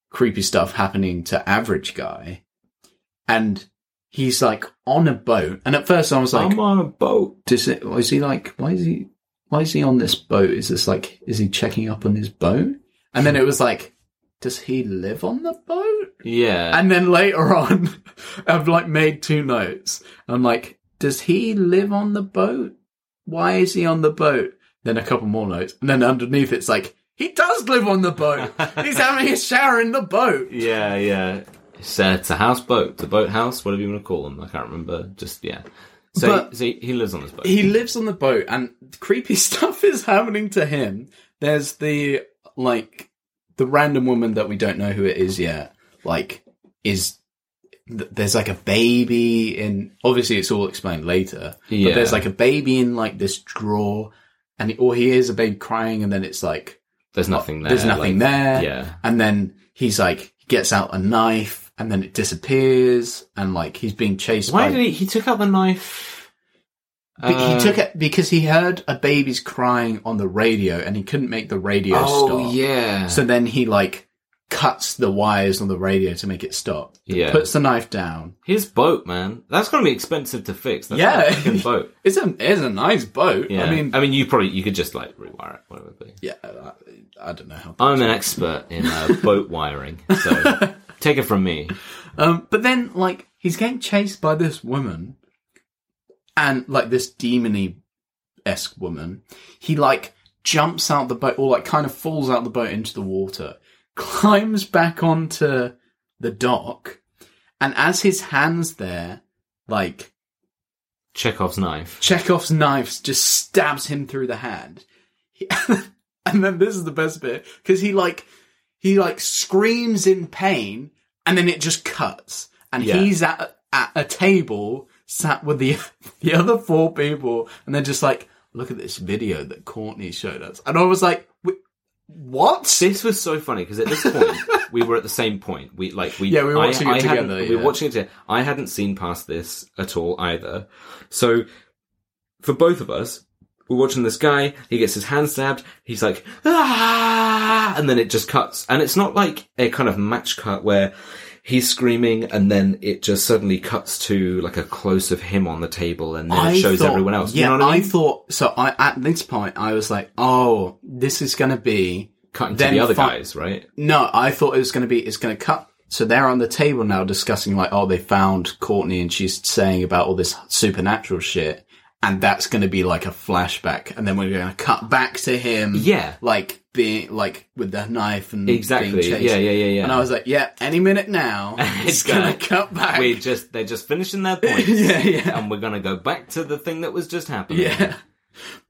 creepy stuff happening to average guy, and he's like on a boat. And at first, I was like, I'm on a boat. does it? Is he like? Why is he? Why is he on this boat? Is this like? Is he checking up on his boat? And then it was like, does he live on the boat? Yeah, And then later on, <laughs> I've like made two notes. I'm like, does he live on the boat? Why is he on the boat? Then a couple more notes. And then underneath it's like, he does live on the boat. <laughs> He's having a shower in the boat. yeah, yeah. It's, uh, it's a houseboat, it's a boat house, whatever you want to call them. I can't remember. Just yeah. So, But- so he, he lives on this boat. He lives on the boat and creepy <laughs> stuff is happening to him. There's the, like, the random woman that we don't know who it is yet, like, is, th- there's like a baby in, obviously it's all explained later, Yeah. but there's like a baby in like this drawer and, or he hears a baby crying and then it's like, There's nothing there. there's nothing like- there. Yeah. And then he's like, he gets out a knife and then it disappears and like he's being chased Why by did he? He took out the knife. Uh, he took it because he heard a baby's crying on the radio and he couldn't make the radio Oh stop. yeah. So then he like cuts the wires on the radio to make it stop. Yeah. Puts the knife down. His boat, man. That's going to be expensive to fix. That's Yeah. fucking boat. <laughs> It's a it's a nice boat. Yeah. I mean, I mean, you probably you could just like rewire it, whatever. It be. yeah. I, I don't know how. I'm an expert in uh, boat <laughs> wiring, so Take it from me. Um, but then, like, he's getting chased by this woman, and like this demony esque woman. He like jumps out the boat, or like kind of falls out the boat into the water, climbs back onto the dock, and as his hands there, like Chekhov's knife. Chekhov's knife just stabs him through the hand. He- <laughs> and then this is the best bit because he like he like screams in pain and then it just cuts and Yeah. he's at at a table sat with the <laughs> the other four people and they're just like look at this video that Courtney showed us and I was like "Wait, what This was so funny because at this point <laughs> we were at the same point. We like we Yeah, we were I- watching it I together, We were watching it. together. I hadn't seen past this at all either. So for both of us, we're watching this guy. He gets his hand stabbed. He's like ah, and then it just cuts. And it's not like a kind of match cut where he's screaming and then it just suddenly cuts to like a close of him on the table and then it shows thought- everyone else. yeah you know what I mean? thought so I at this point I was like oh this is gonna be Cutting to the other fi- guys, right? No, I thought it was going to be, it's going to cut. So they're on the table now discussing like, oh, they found Courtney and she's saying about all this supernatural shit. And that's going to be like a flashback. And then we're going to cut back to him. Yeah. Like being, like with the knife and Exactly. being chased. Yeah, yeah, yeah, yeah. And I was like, yeah, any minute now, <laughs> it's, gonna- to cut back. we just they're just finishing their points. <laughs> yeah, yeah. and we're gonna go back to the thing that was just happening. Yeah.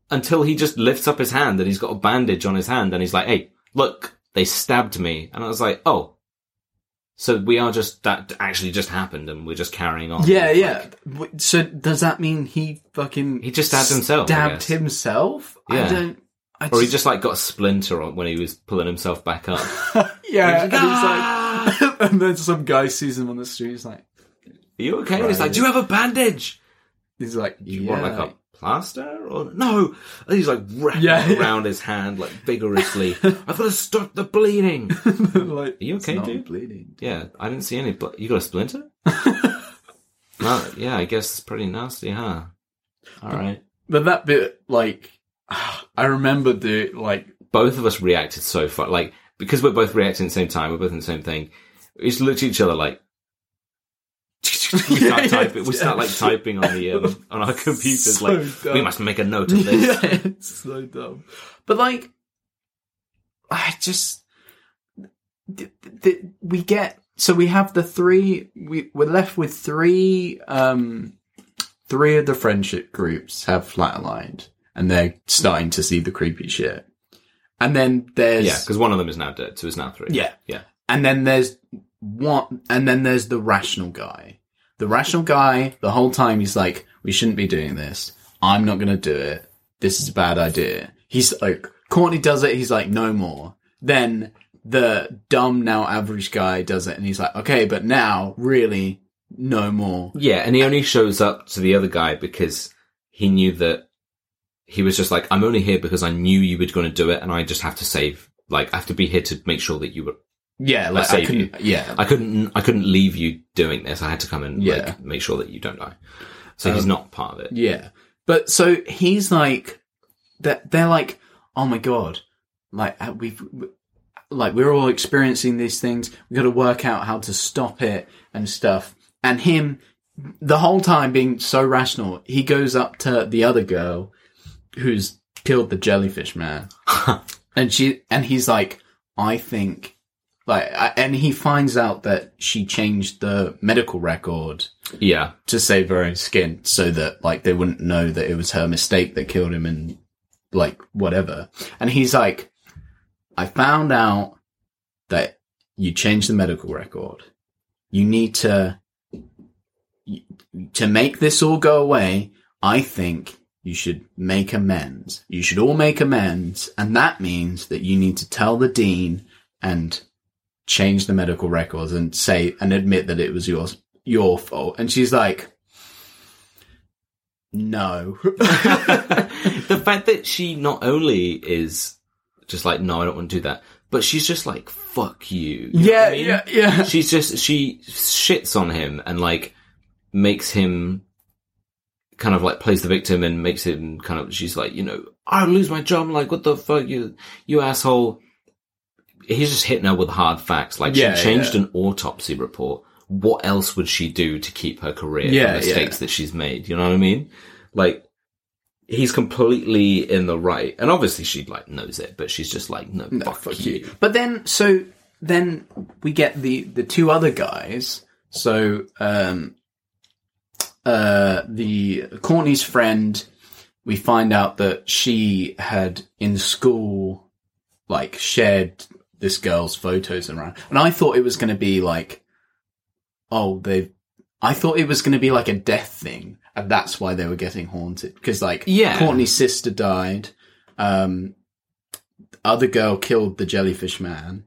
Until he just lifts up his hand and he's got a bandage on his hand and he's like, "Hey, look, they stabbed me." And I was like, "Oh, so we are just that actually just happened and we're just carrying on." Yeah, yeah. So does that mean he fucking He just stabbed himself, I Stabbed himself? I Yeah. don't. I Or he just like got a splinter on when he was pulling himself back up. <laughs> yeah, and, like, he's like, ah! <laughs> and then some guy sees him on the street. He's like, Are you okay? And he's like, "Do you have a bandage? he's like, Do you yeah. want like a plaster or no?" And he's like wrapping Yeah, yeah. around his hand like vigorously. I've got to stop the bleeding. <laughs> like, Are you "It's okay, dude?" Bleeding. Yeah, I didn't see any. But you got a splinter? <laughs> yeah, I guess it's pretty nasty, huh? All right. But that bit, like, <sighs> I remember the like, Both of us reacted so far, like because we're both reacting at the same time. We're both in the same thing. We just looked at each other like. <laughs> we start Yeah, yeah, typing. We start like <laughs> typing on the um, on our computers. So like dumb. we must make a note of this. <laughs> yeah, it's so dumb. But like, I just th- th- we get so we have the three. We we're left with three. Um, three of the friendship groups have flatlined, and they're starting to see the creepy shit. And then there's Yeah, because one of them is now dead, so it's now three. Yeah. yeah. And then there's one, and then there's the rational guy. The rational guy, the whole time he's like, we shouldn't be doing this. I'm not going to do it. This is a bad idea. He's like, Courtney does it. He's like, no more. Then the dumb, now average guy does it. And he's like, okay, but now really no more. Yeah, and he only shows up to the other guy because he knew that he was just like, I'm only here because I knew you were going to do it, and I just have to save. Like, I have to be here to make sure that you were. Yeah. Like, I couldn't, yeah. I couldn't. I couldn't leave you doing this. I had to come and Yeah. like make sure that you don't die. So he's not part of it. Yeah. But so he's like, they're, they're like, oh my god, like uh, we've, like we're all experiencing these things. We've got to work out how to stop it and stuff. And him, the whole time being so rational, he goes up to the other girl who's killed the jellyfish man. <laughs> and she, and he's like, I think, like, and he finds out that she changed the medical record Yeah, to save her own skin so that like they wouldn't know that it was her mistake that killed him and like whatever. And he's like, I found out that you changed the medical record. You need to, to make this all go away. I think you should make amends. You should all make amends. And that means that you need to tell the dean and change the medical records and say and admit that it was yours your fault. And she's like, no. <laughs> the fact that she not only is just like, no, I don't want to do that, but she's just like, fuck you. You yeah, I mean? yeah. She's just she shits on him and like makes him kind of like plays the victim and makes him kind of she's like you know I'll lose my job like what the fuck you you asshole he's just hitting her with hard facts. Like Yeah, she changed yeah. an autopsy report. What else would she do to keep her career Yeah, from mistakes that she's made? You know what I mean? Like he's completely in the right, and obviously she like knows it, but she's just like, no, fuck, fuck you. you. But then, so then we get the the two other guys. So, um, uh, the Courtney's friend, we find out that she had in school, like, shared this girl's photos around, and I thought it was going to be like, oh, they. I thought it was going to be like a death thing, and that's why they were getting haunted. Because, like, Yeah. Courtney's sister died. Um, other girl killed the jellyfish man.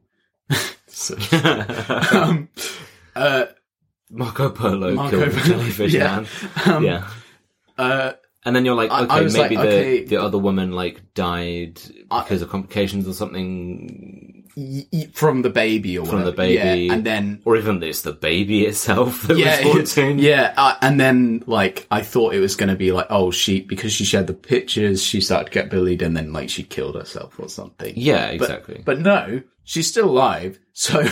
<laughs> So- <laughs> um, uh, Marco Polo Marco killed the Polo, jellyfish yeah. man. um, Yeah. uh, And then you're like, okay, maybe like, the okay. the other woman like died I- because of complications or something, y- y- from the baby or From the baby. yeah, and then or even it's the baby itself that yeah, was haunting. yeah, uh, and then like I thought it was going to be like, oh, she because she shared the pictures, she started to get bullied, and then like she killed herself or something. Yeah, But- exactly. But no, she's still alive. <laughs> So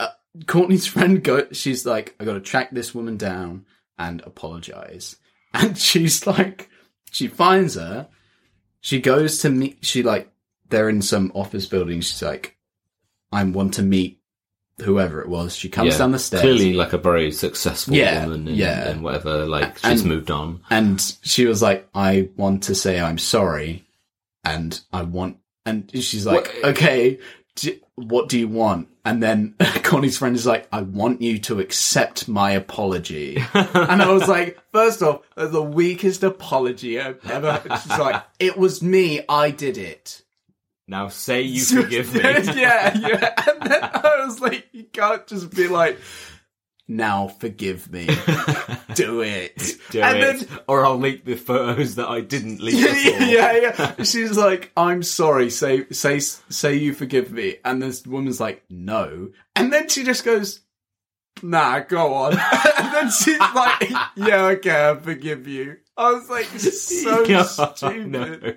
uh, Courtney's friend go. She's like, I got to track this woman down and apologize. <laughs> And she's like, she finds her. She goes to meet. She like, they're in some office building. She's like, I want to meet whoever it was. She comes yeah, down the stairs. clearly like a very successful Yeah, woman and, yeah. and whatever. Like And- she's moved on. And she was like, I want to say I'm sorry. And I want, and she's like, What- okay, d- what do you want? And then <laughs> Courtney's friend is like, I want you to accept my apology. <laughs> and I was like, first off, the weakest apology I've ever. She's like, it was me. I did it. Now say you <laughs> forgive me. <laughs> yeah, yeah. And then I was like, you can't just be like, now forgive me. <laughs> Do it. Do and it, then or I'll leak the photos that I didn't leak. yeah, yeah, yeah. She's like, "I'm sorry. Say, say, say you forgive me." And this woman's like, "No." And then she just goes, "Nah, go on." and then she's like, "Yeah, okay, I forgive you." I was like, <laughs> so stupid. no.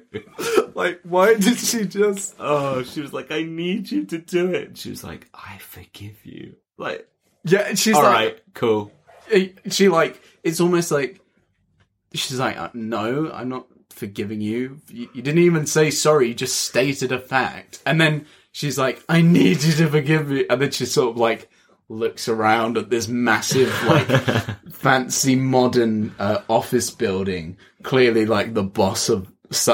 Like, why did she just? Oh, she was like, I need you to do it. She was like, I forgive you. Like, Yeah, she's all like, right, cool. she like, it's almost like she's like, uh, "No, I'm not forgiving you. you. You didn't even say sorry. You just stated a fact." And then she's like, "I need you to forgive me." And then she sort of like looks around at this massive, like, <laughs> fancy modern uh, office building. Clearly, like the boss of,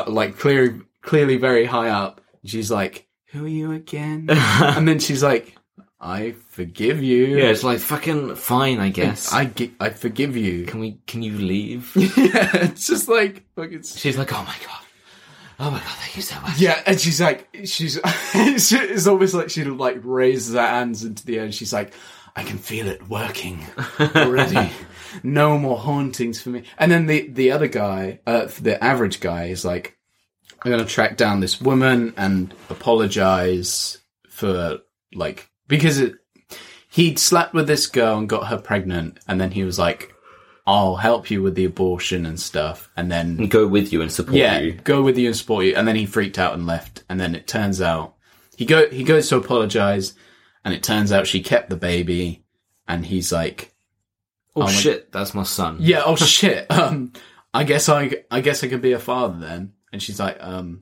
like, clearly, clearly very high up. She's like, "Who are you again?" <laughs> and then she's like, "I forgive you." Yeah, it's like fucking fine, I guess. I gi- I forgive you. can we? Can you leave? <laughs> yeah, it's just like, like it's She's like, oh my god, oh my god, thank you so much. yeah, and she's like, she's <laughs> it's, almost like she like raises her hands into the air. and She's like, I can feel it working already. <laughs> no more hauntings for me. And then the the other guy, uh, the average guy, is like, I'm gonna track down this woman and apologize for like because it, he'd slept with this girl and got her pregnant, and then he was like. I'll help you with the abortion and stuff, and then And go with you and support you. yeah, you. go with you and support you. And then he freaked out and left. And then it turns out he go he goes to apologize, and it turns out she kept the baby. And he's like, Oh, my- shit, that's my son. "Yeah, oh <laughs> shit. Um, I guess I I guess I could be a father then." And she's like, "Um,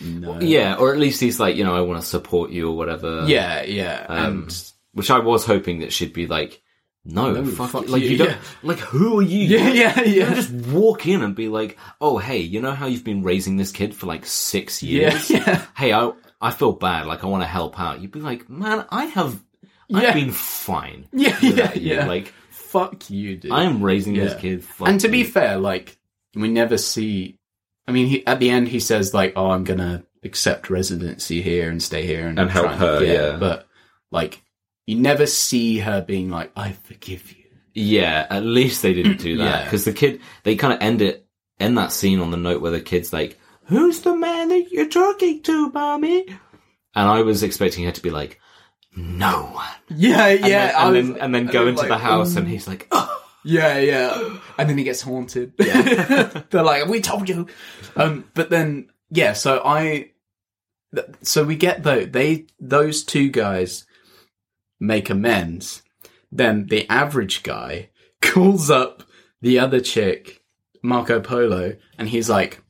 no." Yeah, or at least he's like, you know, I want to support you or whatever. yeah, yeah. Um, and Which I was hoping that she'd be like, no, No, fuck, fuck you. like you, you don't, yeah. like who are you? yeah, yeah, You yeah. just walk in and be like, oh hey, you know how you've been raising this kid for like six years? <laughs> yeah, Hey, I I feel bad, like I want to help out. You'd be like, man, I have, Yeah. I've been fine. <laughs> yeah, yeah, yeah. Like fuck you, dude. I am raising this Yeah. kid. Fuck and to be fair, like we never see. I mean, he, at the end, he says like, "Oh, I'm gonna accept residency here and stay here and, And help her, yeah. But like, you never see her being like, "I forgive you." Yeah, at least they didn't do that <clears throat> Yeah. because the kid they kind of end it end that scene on the note where the kid's like, "Who's the man that you're talking to, mommy?" And I was expecting her to be like, "No one." <laughs> Yeah, And yeah. then, and, was- then, and then go then, into like, the house, and he's like, <laughs> "Oh, Yeah, yeah. And then he gets haunted. <laughs> They're like, "We told you." Um, but then, yeah. So I, so we get though they those two guys make amends. Then the average guy <laughs> calls up the other chick, Marco Polo, and he's like,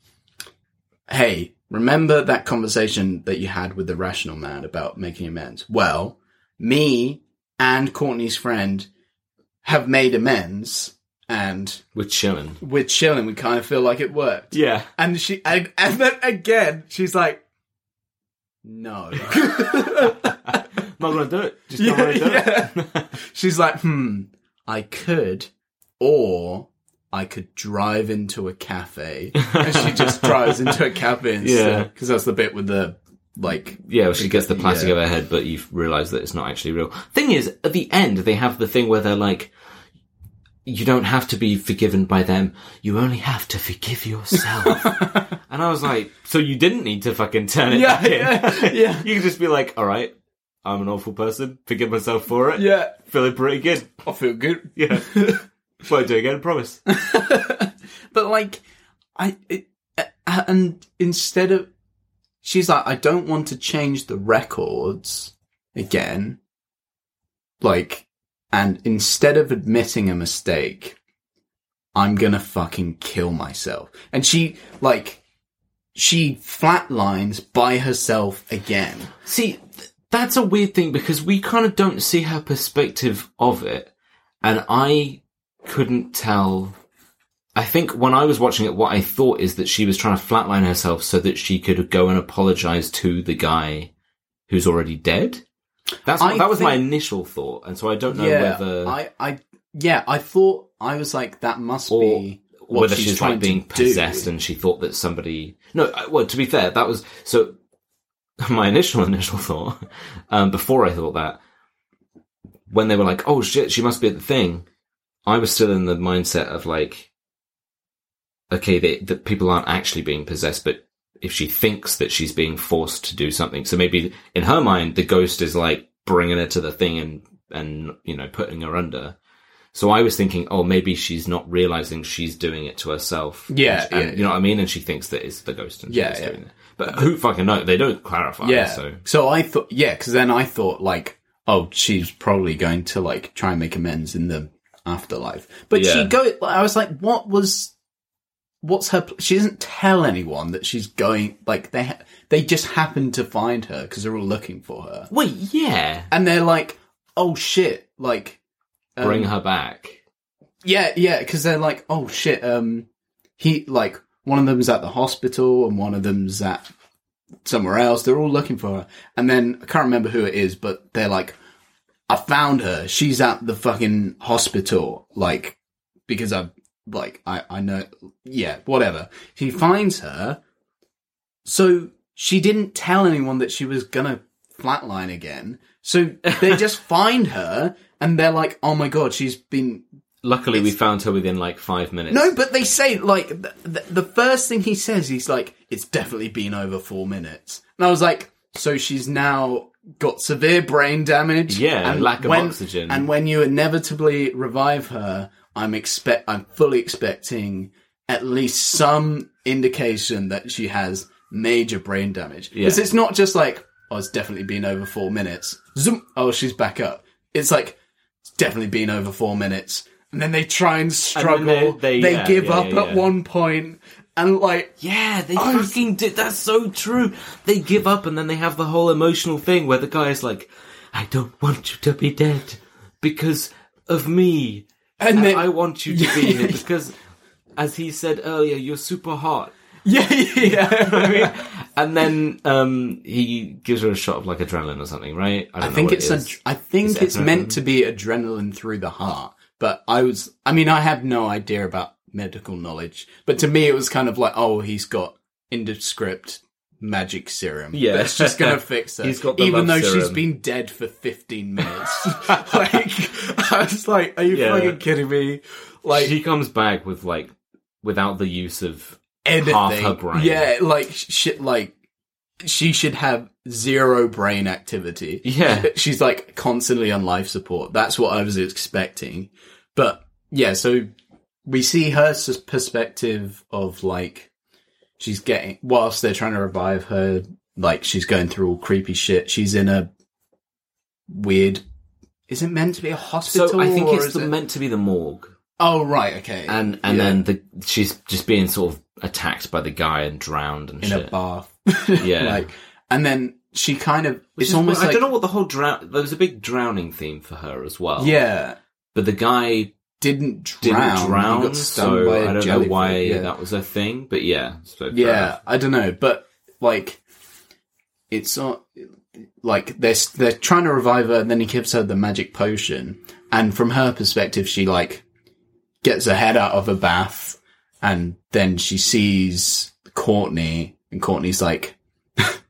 "Hey, remember that conversation that you had with the rational man about making amends? Well, me and Courtney's friend have made amends." And we're chilling. we're chilling. We kind of feel like it worked. Yeah. And she, and, and then again, she's like, no. <laughs> <laughs> Not gonna do it. Just don't to do it. <laughs> she's like, hmm, I could, or I could drive into a cafe. <laughs> And she just drives into a cafe Yeah. Because that's the bit with the, like, Yeah, well, she gets the plastic Yeah. over her head, but you realise that it's not actually real. Thing is, at the end, they have the thing where they're like, you don't have to be forgiven by them. You only have to forgive yourself. <laughs> and I was like, so you didn't need to fucking turn it Yeah, back in. yeah, yeah. you can just be like, all right, I'm an awful person. Forgive myself for it. yeah, Feeling pretty good. I feel good. Yeah. <laughs> Won't do it again, promise. <laughs> but like i it, uh, and instead of she's like i don't want to change the records again like and instead of admitting a mistake i'm gonna fucking kill myself and she like she flatlines by herself again See, that's a weird thing because we kind of don't see her perspective of it. And I couldn't tell. I think when I was watching it, what I thought is that she was trying to flatline herself so that she could go and apologize to the guy who's already dead. That's I that was my initial thought, and so I don't know yeah whether i i yeah i thought i was like that must be what whether she's, trying like being to do. possessed and she thought that somebody no uh, well to be fair that was so <laughs> my initial initial thought um before i thought that when they were like oh shit she must be at the thing i was still in the mindset of like okay they, that people aren't actually being possessed but if she thinks that she's being forced to do something so maybe in her mind the ghost is like bringing her to the thing and and you know putting her under so I was thinking, oh, maybe she's not realizing she's doing it to herself. Yeah, And- yeah, you know what I mean? And she thinks that it's the ghost and Yeah, yeah. But who fucking know? They don't clarify. Yeah. So So I thought, yeah, because then I thought like, oh, she's probably going to like try and make amends in the afterlife. But Yeah. she go. I was like, what was, what's her? pl- She doesn't tell anyone that she's going. Like they, ha- they just happen to find her because they're all looking for her, wait, yeah, and they're like, oh shit, like. um, bring her back. Yeah, yeah, because they're like, oh shit, um, he like one of them's at the hospital and one of them's at somewhere else. They're all looking for her, and then I can't remember who it is, but they're like, I found her. She's at the fucking hospital, like because I like I I know, yeah, whatever. He finds her, so she didn't tell anyone that she was gonna flatline again. So they <laughs> just find her, and they're like, oh my god, she's been Luckily, we found her within like five minutes. no, but they say like the, the, the first thing he says, he's like, "It's definitely been over four minutes," and I was like, "So she's now got severe brain damage, Yeah, lack of when, oxygen. and when you inevitably revive her, I'm expect, I'm fully expecting at least some indication that she has major brain damage because Yeah. it's not just like, oh, it's definitely been over four minutes. Zoom, oh, she's back up. It's like it's definitely been over four minutes." And then they try and struggle. they- they they- yeah, give yeah, up yeah, at one point, and like, Yeah, they I fucking did. That's so true. They give up and then they have the whole emotional thing where the guy is like, I don't want you to be dead because of me. and And then I want you to be <laughs> here because, as he said earlier, you're super hot. yeah, <laughs> yeah. I <laughs> mean, and then um, he gives her a shot of like adrenaline or something, right? don't I know think it's it a. I think Is it it's meant to be adrenaline through the heart. But I was, I mean, I have no idea about medical knowledge. But to me, it was kind of like, oh, he's got indescript magic serum. Yeah. that's just gonna <laughs> fix her. He's got even though she's been dead for fifteen minutes. <laughs> <laughs> like, I was like, are you Yeah. fucking kidding me? Like, she comes back with like without the use of anything. half her brain. Yeah, like shit. Like she should have zero brain activity. Yeah. <laughs> she's like constantly on life support. That's what I was expecting. But yeah, so we see her perspective of like she's getting whilst they're trying to revive her. like she's going through all creepy shit. She's in a weird. Is it meant to be a hospital? So I think it's the, it- meant to be the morgue, Oh right, okay. and and Yeah. then the she's just being sort of attacked by the guy and drowned and in shit. a bath. <laughs> Yeah. like, and then she kind of. Which it's is almost weird. like I don't know what the whole drown. There was a big drowning theme for her as well. yeah. but the guy Didn't drown. didn't He got stung so by a I don't know jellyfish. why Yeah. that was a thing. But yeah, so fair Yeah. I don't know, but like, it's not like they're they're trying to revive her, and then he gives her the magic potion, and from her perspective, she like gets her head out of a bath, and then she sees Courtney, and Courtney's like, <laughs>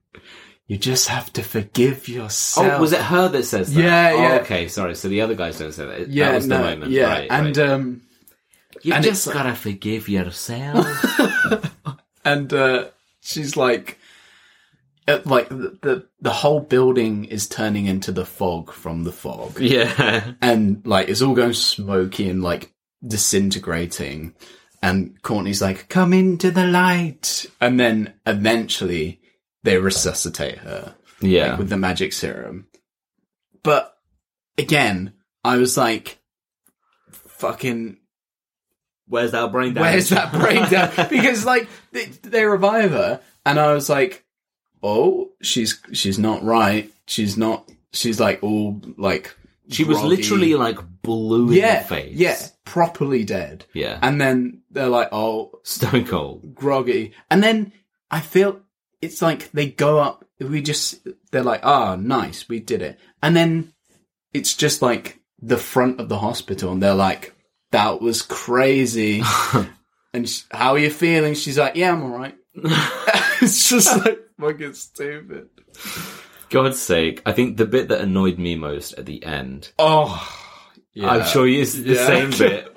"You just have to forgive yourself." Oh, was it her that says that? Yeah, Oh, yeah. okay, sorry. So the other guys don't say that. Yeah, that was no, the moment. yeah, right, and right. um. you and just gotta forgive yourself. <laughs> and uh, she's like, uh, like the, the the whole building is turning into the fog from the fog, yeah, and like it's all going smoky and like disintegrating. And Courtney's like, "Come into the light," and then eventually they resuscitate her yeah. like, with the magic serum. But again, I was like, "Fucking Where's that brain damage? Where's that breakdown? <laughs> because like they, they revive her, and I was like, "Oh, she's she's not right. She's not. She's like all like she was literally like blue in yeah, the face. yeah, properly dead." yeah. And then they're like, "Oh, Stone cold. groggy," and then I feel it's like they go up. We just they're like, "Ah, nice, we did it," and then it's just like the front of the hospital, and they're like, "That was crazy." <laughs> And sh how are you feeling? She's like, yeah, I'm alright. <laughs> <laughs> it's just like fucking stupid. God's sake! I think the bit that annoyed me most at the end. Oh, yeah. I'm sure it's the Yeah. same bit.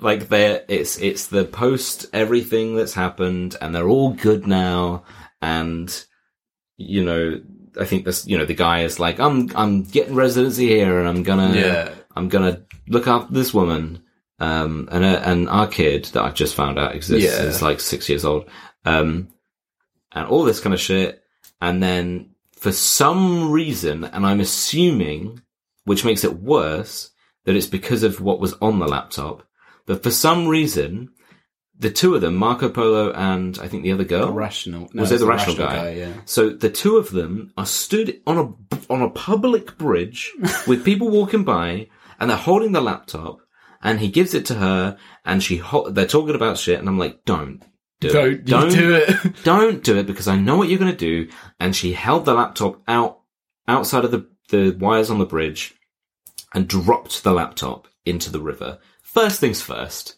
Like there, it's it's the post everything that's happened, and they're all good now. And you know, I think this. You know, the guy is like, I'm I'm getting residency here, and I'm gonna Yeah. I'm gonna look after this woman. Um, and uh, and our kid that I've just found out exists Yeah. is like six years old. Um, and all this kind of shit. And then for some reason, and I'm assuming, which makes it worse, that it's because of what was on the laptop. But for some reason, the two of them, Marco Polo and I think the other girl, Rational. No, Was it it's the rational guy? Yeah. so the two of them are stood on a on a public bridge <laughs> with people walking by, and they're holding the laptop. And he gives it to her, and she ho- they're talking about shit, and I'm like, don't do Don't, it, you do it. <laughs> don't do it because I know what you're going to do. And she held the laptop out outside of the the wires on the bridge, and dropped the laptop into the river. First things first.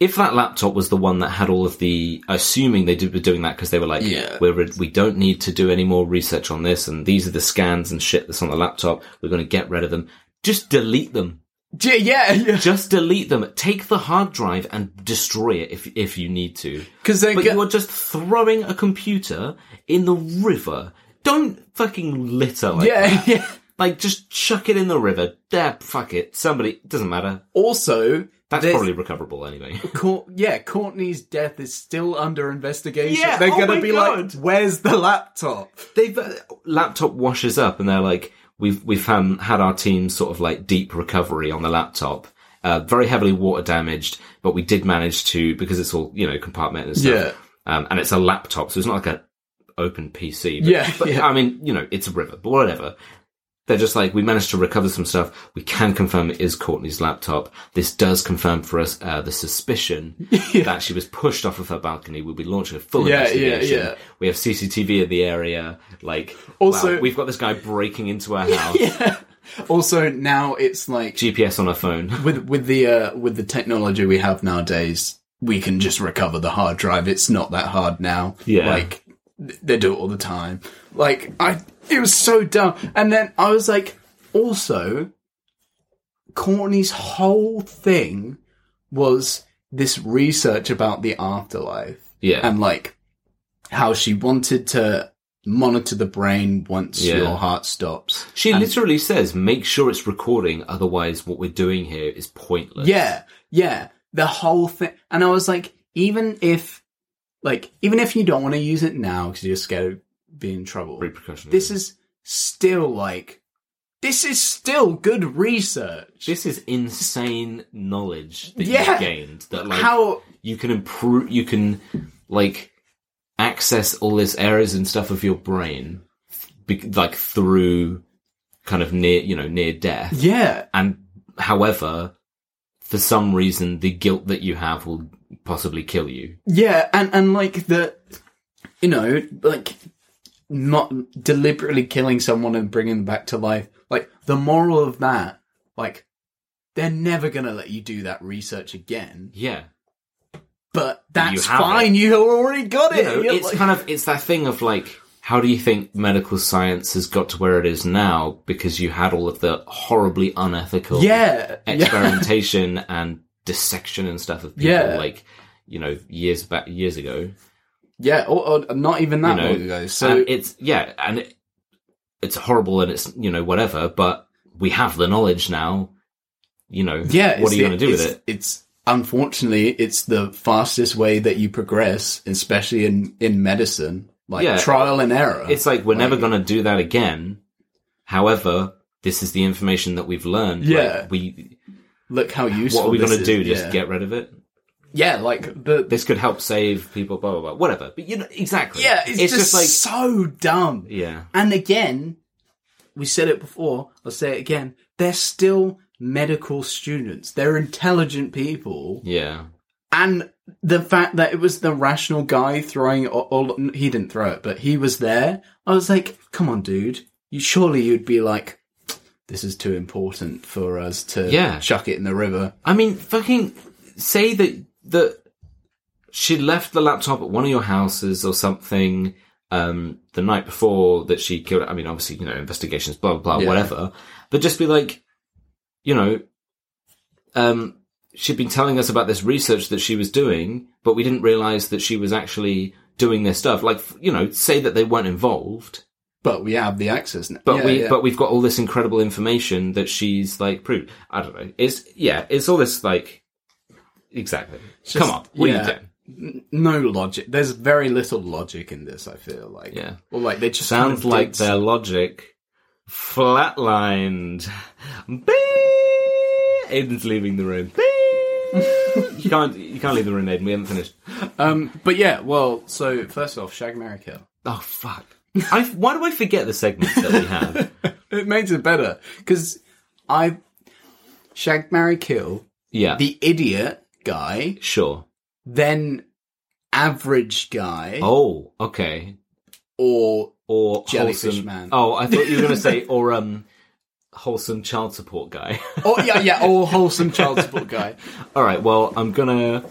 If that laptop was the one that had all of the, assuming they did, were doing that because they were like, Yeah. we're, we don't need to do any more research on this, and these are the scans and shit that's on the laptop. We're going to get rid of them. Just delete them. Yeah, <laughs> yeah. Just delete them. Take the hard drive and destroy it if if you need to. Because But get, you are just throwing a computer in the river. Don't fucking litter like yeah, that. yeah. Like just chuck it in the river. There, fuck it. Somebody doesn't matter. Also, That's there's- probably recoverable anyway. <laughs> Cour- yeah, Courtney's death is still under investigation. Yeah, They're oh gonna be God. like, "Where's the laptop?" They've uh, laptop washes up and they're like, we've we've um, had our team sort of like deep recovery on the laptop. Uh, very heavily water damaged, but we did manage to because it's all you know compartmented and stuff. Um, and it's a laptop, so it's not like an open PC. But, Yeah, but yeah. I mean, you know, it's a river, but whatever. They're just like, we managed to recover some stuff. We can confirm it is Courtney's laptop. This does confirm for us uh, the suspicion <laughs> that she was pushed off of her balcony. We'll be launching a full Yeah, yeah, investigation. yeah. We have CCTV in the area. Like, Also- wow, we've got this guy breaking into our <laughs> house. yeah. Also, now it's like GPS on our phone. <laughs> with with the uh, with the technology we have nowadays, we can just recover the hard drive. It's not that hard now. Yeah. like th- they do it all the time. Like I, it was so dumb. And then I was like, also, Courtney's whole thing was this research about the afterlife Yeah. and like how she wanted to monitor the brain once Yeah. your heart stops. she And- literally says, make sure it's recording, otherwise what we're doing here is pointless. Yeah, yeah, the whole thing. And I was like, even if, like, even if you don't want to use it now because you're scared of be in trouble. repercussions. This is still like, this is still good research. this is insane knowledge that Yeah. you've gained. That like How, you can improve, you can like access all this areas and stuff of your brain, be, like through kind of near, you know, near death. yeah, And however, for some reason, the guilt that you have will possibly kill you. yeah, and, and like the, you know, like, not deliberately killing someone and bringing them back to life. Like, the moral of that, like, they're never gonna let you do that research again. Yeah. But that's have fine, you already got it. You're it's like- kind of, it's that thing of like, how do you think medical science has got to where it is now? Because you had all of the horribly unethical yeah, yeah. experimentation and dissection and stuff of people Yeah. like you know years back years ago Yeah, or, or not even that you know long ago. So and it's yeah and it, it's horrible and it's you know whatever but we have the knowledge now you know yeah, what are you going to do with it It's unfortunately it's the fastest way that you progress, especially in in medicine, like Yeah. trial and error. it's like we're never going to do that again however this is the information that we've learned Like, Yeah. we Look how useful. what are we going to do just yeah. get rid of it yeah, like the this could help save people blah blah blah whatever but you know exactly yeah, it's, just, like so dumb. yeah And again, we said it before. I'll say it again. They're still medical students. They're intelligent people. yeah And the fact that it was the rational guy throwing all, all he didn't throw it, but he was there. I was like, come on, dude. You surely you'd be like, this is too important for us to Yeah. chuck it in the river. I mean, fucking say that that she left the laptop at one of your houses or something um, the night before that she killed. I mean, obviously, you know, investigations, blah blah blah, Yeah. whatever. But just be like, you know, um, she'd been telling us about this research that she was doing, but we didn't realize that she was actually doing this stuff. Like, you know, say that they weren't involved, But we have the access now. but Yeah, we yeah. but we've got all this incredible information that she's like proved. I don't know. It's yeah, it's all this like exactly. just- Come on, what yeah. are you doing? No logic. There's very little logic in this. I feel like, Yeah. or like they just Sounds kind of like their logic flatlined. Beep! Aiden's leaving the room. You can't you can't leave the room, Aiden. We haven't finished. Um, but yeah, well, so first off, Shag Marry Kill. Oh fuck! I, why do I forget the segments that we have? <laughs> It makes it better because I Shag Marry Kill Yeah, the idiot guy, sure. then average guy, Oh, okay. or Or Jellyfish wholesome. man. Oh, I thought you were going to say <laughs> or um wholesome child support guy. <laughs> oh yeah, yeah, or wholesome child <laughs> support guy. All right. Well, I'm gonna.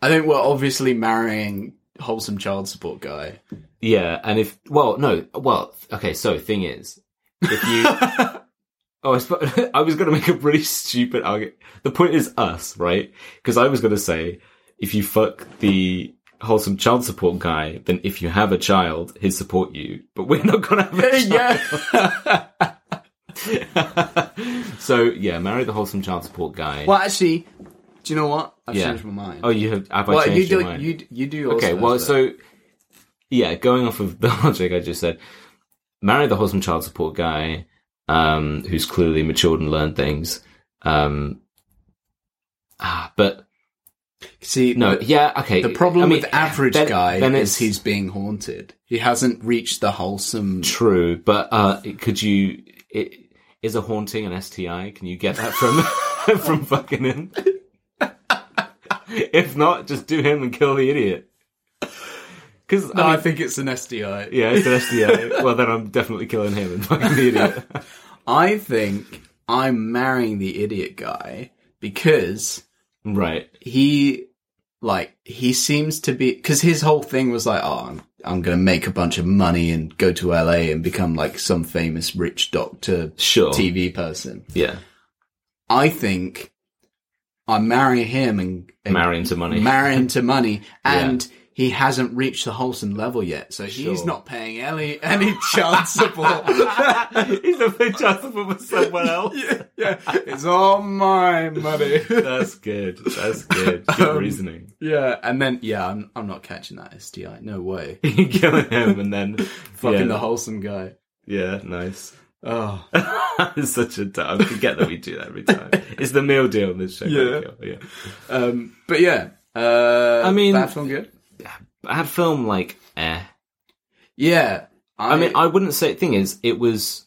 I think we're obviously marrying wholesome child support guy. Yeah, and if well, no, well, okay. So thing is, if you, oh, I, <laughs> I was gonna make a really stupid argument. The point is us, right? Because I was gonna say, if you fuck the wholesome child support guy, then if you have a child, he'd support you. But we're not gonna have a <laughs> child. yeah. <laughs> so yeah, marry the wholesome child support guy. well, actually, do you know what? I've Yeah. changed my mind. Oh, you have? Have I well, you changed do. your mind? You you do. Okay, well, so yeah, going off of the logic I just said, marry the wholesome child support guy, um, who's clearly matured and learned things. Um, ah, but see, no, yeah, okay. The problem I mean, with average then- guy then is he's being haunted. He hasn't reached the wholesome. true, but uh, could you? It, is a haunting an STI? Can you get that from <laughs> from fucking him? <laughs> if not, just do him and kill the idiot. Because No, I think it's an SDI. Yeah, it's an SDA. <laughs> well, then I'm definitely killing him and fucking the idiot. I think I'm marrying the idiot guy because right. he, like, he seems to be because his whole thing was like, oh, I'm, I'm going to make a bunch of money and go to LA and become like some famous rich doctor Sure. TV person. Yeah. I think I marry him and, and Marry into money. marry him to money, and he hasn't reached the wholesome level yet, so he's not paying any any child <laughs> support. <laughs> He's a bit justifiable for someone else. yeah, it's all my money. <laughs> That's good. That's good. Good Um, reasoning. yeah, and then yeah, I'm I'm not catching that STI. No way. Killing him and then Fucking yeah, the wholesome guy. Yeah, nice. Oh, it's such a time. I forget that we do that every time. It's the meal deal in this show. Yeah. yeah. um, but yeah. Uh, I mean- bad film good. Bad film, like eh. Yeah, I mean, I wouldn't say. Thing is, it was,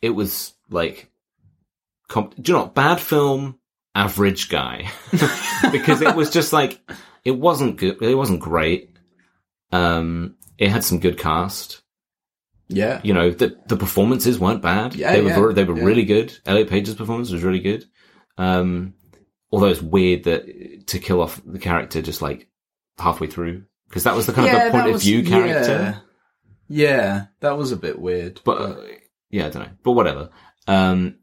it was like, comp- do you know, what? bad film, average guy, <laughs> because it was just like it wasn't good. It wasn't great. Um, it had some good cast. yeah, You know, the the performances weren't bad. Yeah, they were yeah, they were yeah. really good. Elliot Page's performance was really good. Um, although it's weird that to kill off the character just like halfway through because that was the kind of the point of view character. Yeah. yeah, that was a bit weird. but uh, yeah, I don't know, but whatever. Um,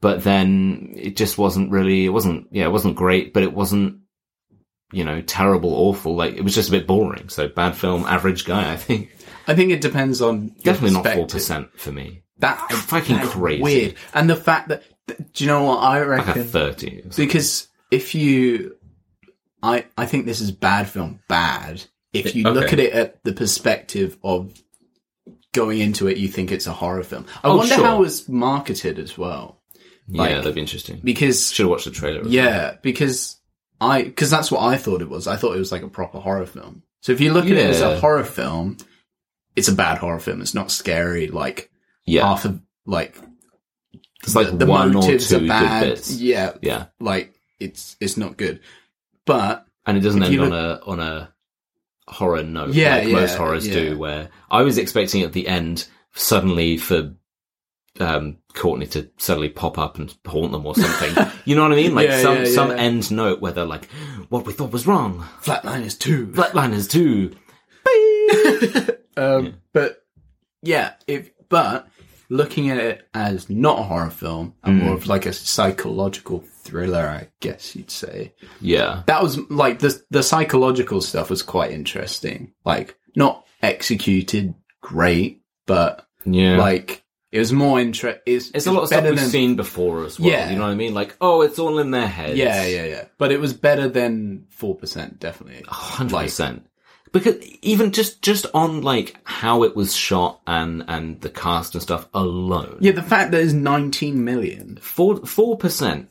but then it just wasn't really, it wasn't, yeah, it wasn't great, but it wasn't, you know, terrible, awful. Like it was just a bit boring. So bad film, average guy. I think I think it depends on definitely not 4% for me. That Fucking that crazy. Weird, and the fact that do you know what I Like a reckon? thirty. or because if you, I I think this is bad film bad. If you look at it at the perspective of going into it, you think it's a horror film. I Oh, wonder sure. how it's marketed as well, yeah, that'd be interesting. because Should have watched the trailer. Yeah, because I because that's what I thought it was. I thought it was like a proper horror film. So if you look at it as a horror film, it's a bad horror film. It's not scary. Like yeah, half of like it's like the, the one or motives two are bad. good bits. Yeah, Yeah, like it's it's not good. But and it doesn't end you on a on a horror note Yeah, like yeah, most horrors yeah. do. Where I was expecting at the end suddenly for um, Courtney to suddenly pop up and haunt them or something. <laughs> you know what I mean? Like Yeah, some yeah, some end note where they're like, "What we thought was wrong." Flatliners two, Flatliners too. <laughs> um, But yeah, if but looking at it as not a horror film and Mm. more of like a psychological thriller, I guess you'd say. Yeah, that was like the the psychological stuff was quite interesting. Like not executed great, but yeah. like it was more interest. It's, it's a lot of stuff we've than seen before as well. Yeah. You know what I mean? Like, oh, it's all in their heads. yeah, yeah, yeah. But it was better than four percent, definitely. hundred percent. Because even just just on like how it was shot and and the cast and stuff alone, Yeah, the fact that it's nineteen million. four four percent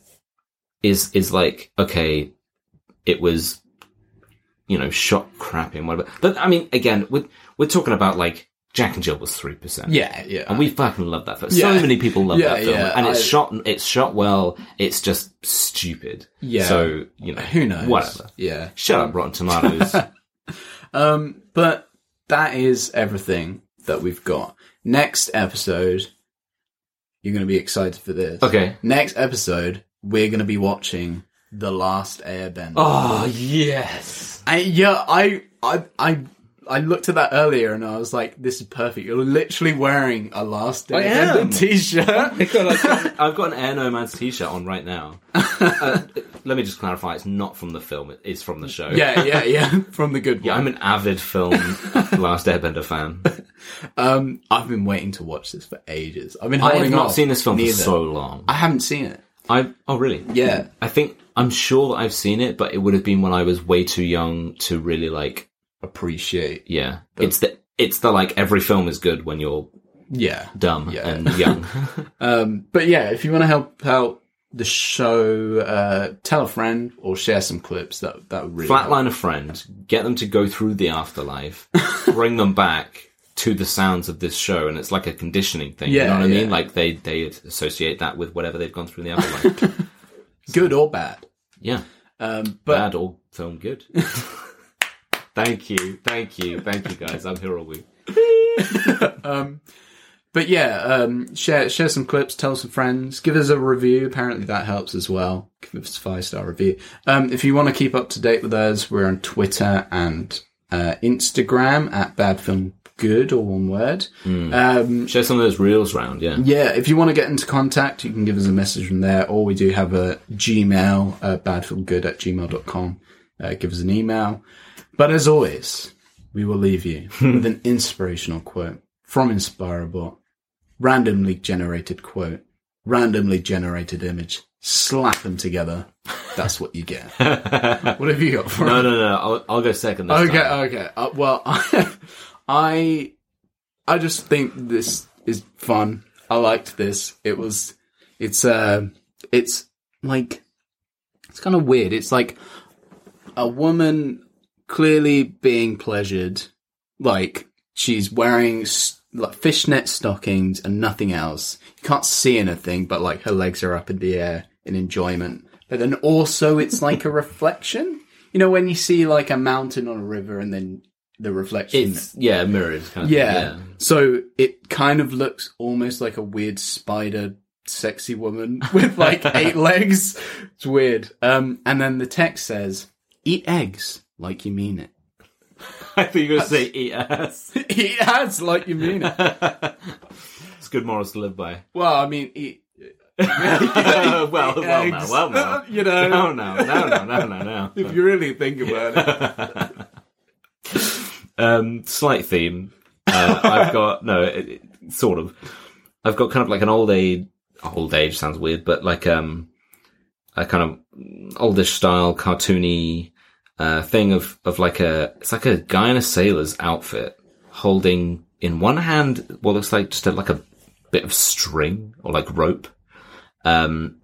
is is like okay, it was you know shot crappy and whatever. But I mean, again, we're we're talking about like Jack and Jill was three percent. Yeah, yeah. And we fucking love that film. Yeah. So many people love Yeah, that film, yeah, and it's I- shot. It's shot well. It's just stupid. Yeah. So you know, Who knows? Whatever. Yeah. Shut up, Rotten Tomatoes. <laughs> Um, but that is everything that we've got. Next episode, you're going to be excited for this. okay. Next episode, we're going to be watching The Last Airbender. Oh yes. I, yeah, I, I, I, I looked at that earlier and I was like, "This is perfect." You're literally wearing a Last I am. Airbender t-shirt. <laughs> I've got an Air Nomads t-shirt on right now. uh, let me just clarify: it's not from the film; it is from the show. yeah, yeah, yeah, <laughs> from the good yeah. one. I'm an avid film <laughs> Last Airbender fan. um, I've been waiting to watch this for ages. I've been I have not seen this film Neither. for so long. I haven't seen it. I oh really? Yeah, I think I'm sure that I've seen it, but it would have been when I was way too young to really like. Appreciate. Yeah, it's the it's the like every film is good when you're Yeah. dumb Yeah. and young. <laughs> <laughs> Um, but yeah, if you want to help out the show, uh, tell a friend or share some clips. That that would really help. Flatline a friend, get them to go through the afterlife, <laughs> bring them back to the sounds of this show, and it's like a conditioning thing. you Yeah, know what I mean? Like they they associate that with whatever they've gone through in the afterlife. good or bad. yeah, Um, but bad or film good. Thank you, thank you, thank you, guys. I'm here all week. <laughs> um, but yeah, um, share share some clips, tell some friends, give us a review. Apparently that helps as well. Give us a five star review. Um, if you want to keep up to date with us, we're on Twitter and uh, Instagram at Bad Film Good, or one word. Um, Share some of those reels around. Yeah, yeah, if you want to get into contact, you can give us a message from there, or we do have a Gmail, uh, badfilmgood at gmail.com. Uh, give us an email. But as always, we will leave you with an inspirational quote from InspiroBot. Randomly generated quote, randomly generated image. Slap them together. That's what you get. <laughs> what have you got for No, us? no, no. I'll, I'll go second this Okay, time. okay. Uh, well, <laughs> I, I just think this is fun. I liked this. It was, it's, uh, it's like, it's kind of weird. It's like a woman clearly being pleasured, like she's wearing like fishnet stockings and nothing else. You can't see anything, but like her legs are up in the air in enjoyment. But then also it's like a <laughs> reflection. You know, when you see like a mountain on a river and then the reflection. It's yeah, mirrored kind of yeah. thing. So it kind of looks almost like a weird spider sexy woman <laughs> with like eight <laughs> legs. It's weird. Um, and then the text says, eat eggs like you mean it. <laughs> I think you're going to say eat ass. <laughs> eat eggs like you mean it. <laughs> it's good morals to live by. Well, I mean, eat. well, well, now, well, now. you know, No, no, no, no, no, no, no. if you really think about it. um, slight theme. Uh, I've got no, it, it- sort of. I've got kind of like an old age. Old age sounds weird, but like um, a kind of oldish style cartoony uh, thing of of like a it's like a guy in a sailor's outfit holding in one hand what looks like just a, like a bit of string or like rope, um,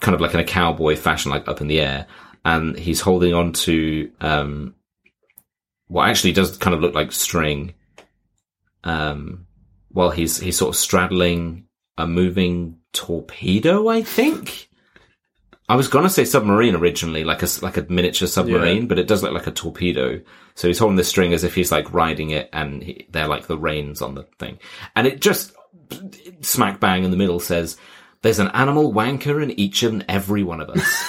kind of like in a cowboy fashion, like up in the air, and he's holding on to um what actually does kind of look like string. Um, well, he's he's sort of straddling a moving torpedo, I think. I was gonna say submarine originally, like a like a miniature submarine, Yeah. but it does look like a torpedo. So he's holding the string as if he's like riding it, and he, they're like the reins on the thing, and it just smack bang in the middle says, "There's an animal wanker in each and every one of us."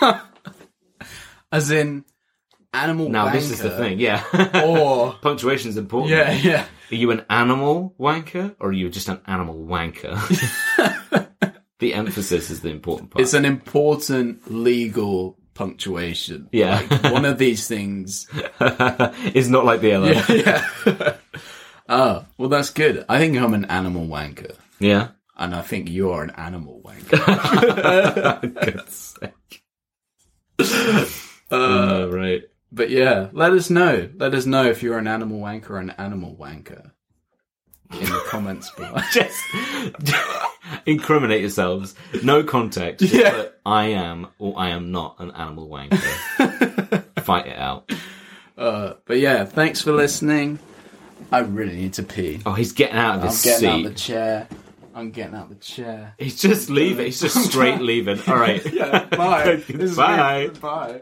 <laughs> As in, animal now this is the thing, yeah. <laughs> Or, <laughs> Punctuation is important. yeah, yeah. Are you an animal wanker or are you just an animal wanker? The emphasis is the important part. It's an important legal punctuation. Yeah. Like, one of these things. <laughs> is not like the other. Yeah. yeah. <laughs> oh, well, that's good. I think I'm an animal wanker. Yeah. And I think you're an animal wanker. <laughs> Sake. Uh, right. but yeah, let us know. Let us know if you're an animal wanker or an animal wanker in the comments below. <laughs> Just <laughs> incriminate yourselves. No context. Just Yeah. I am or I am not an animal wanker. <laughs> Fight it out. Uh, but yeah, thanks for listening. I really need to pee. Oh, he's getting out of I'm his getting out seat. the chair. I'm getting out the chair. He's just leaving. He's just straight leaving. All right. Yeah, bye. This is Bye. Bye.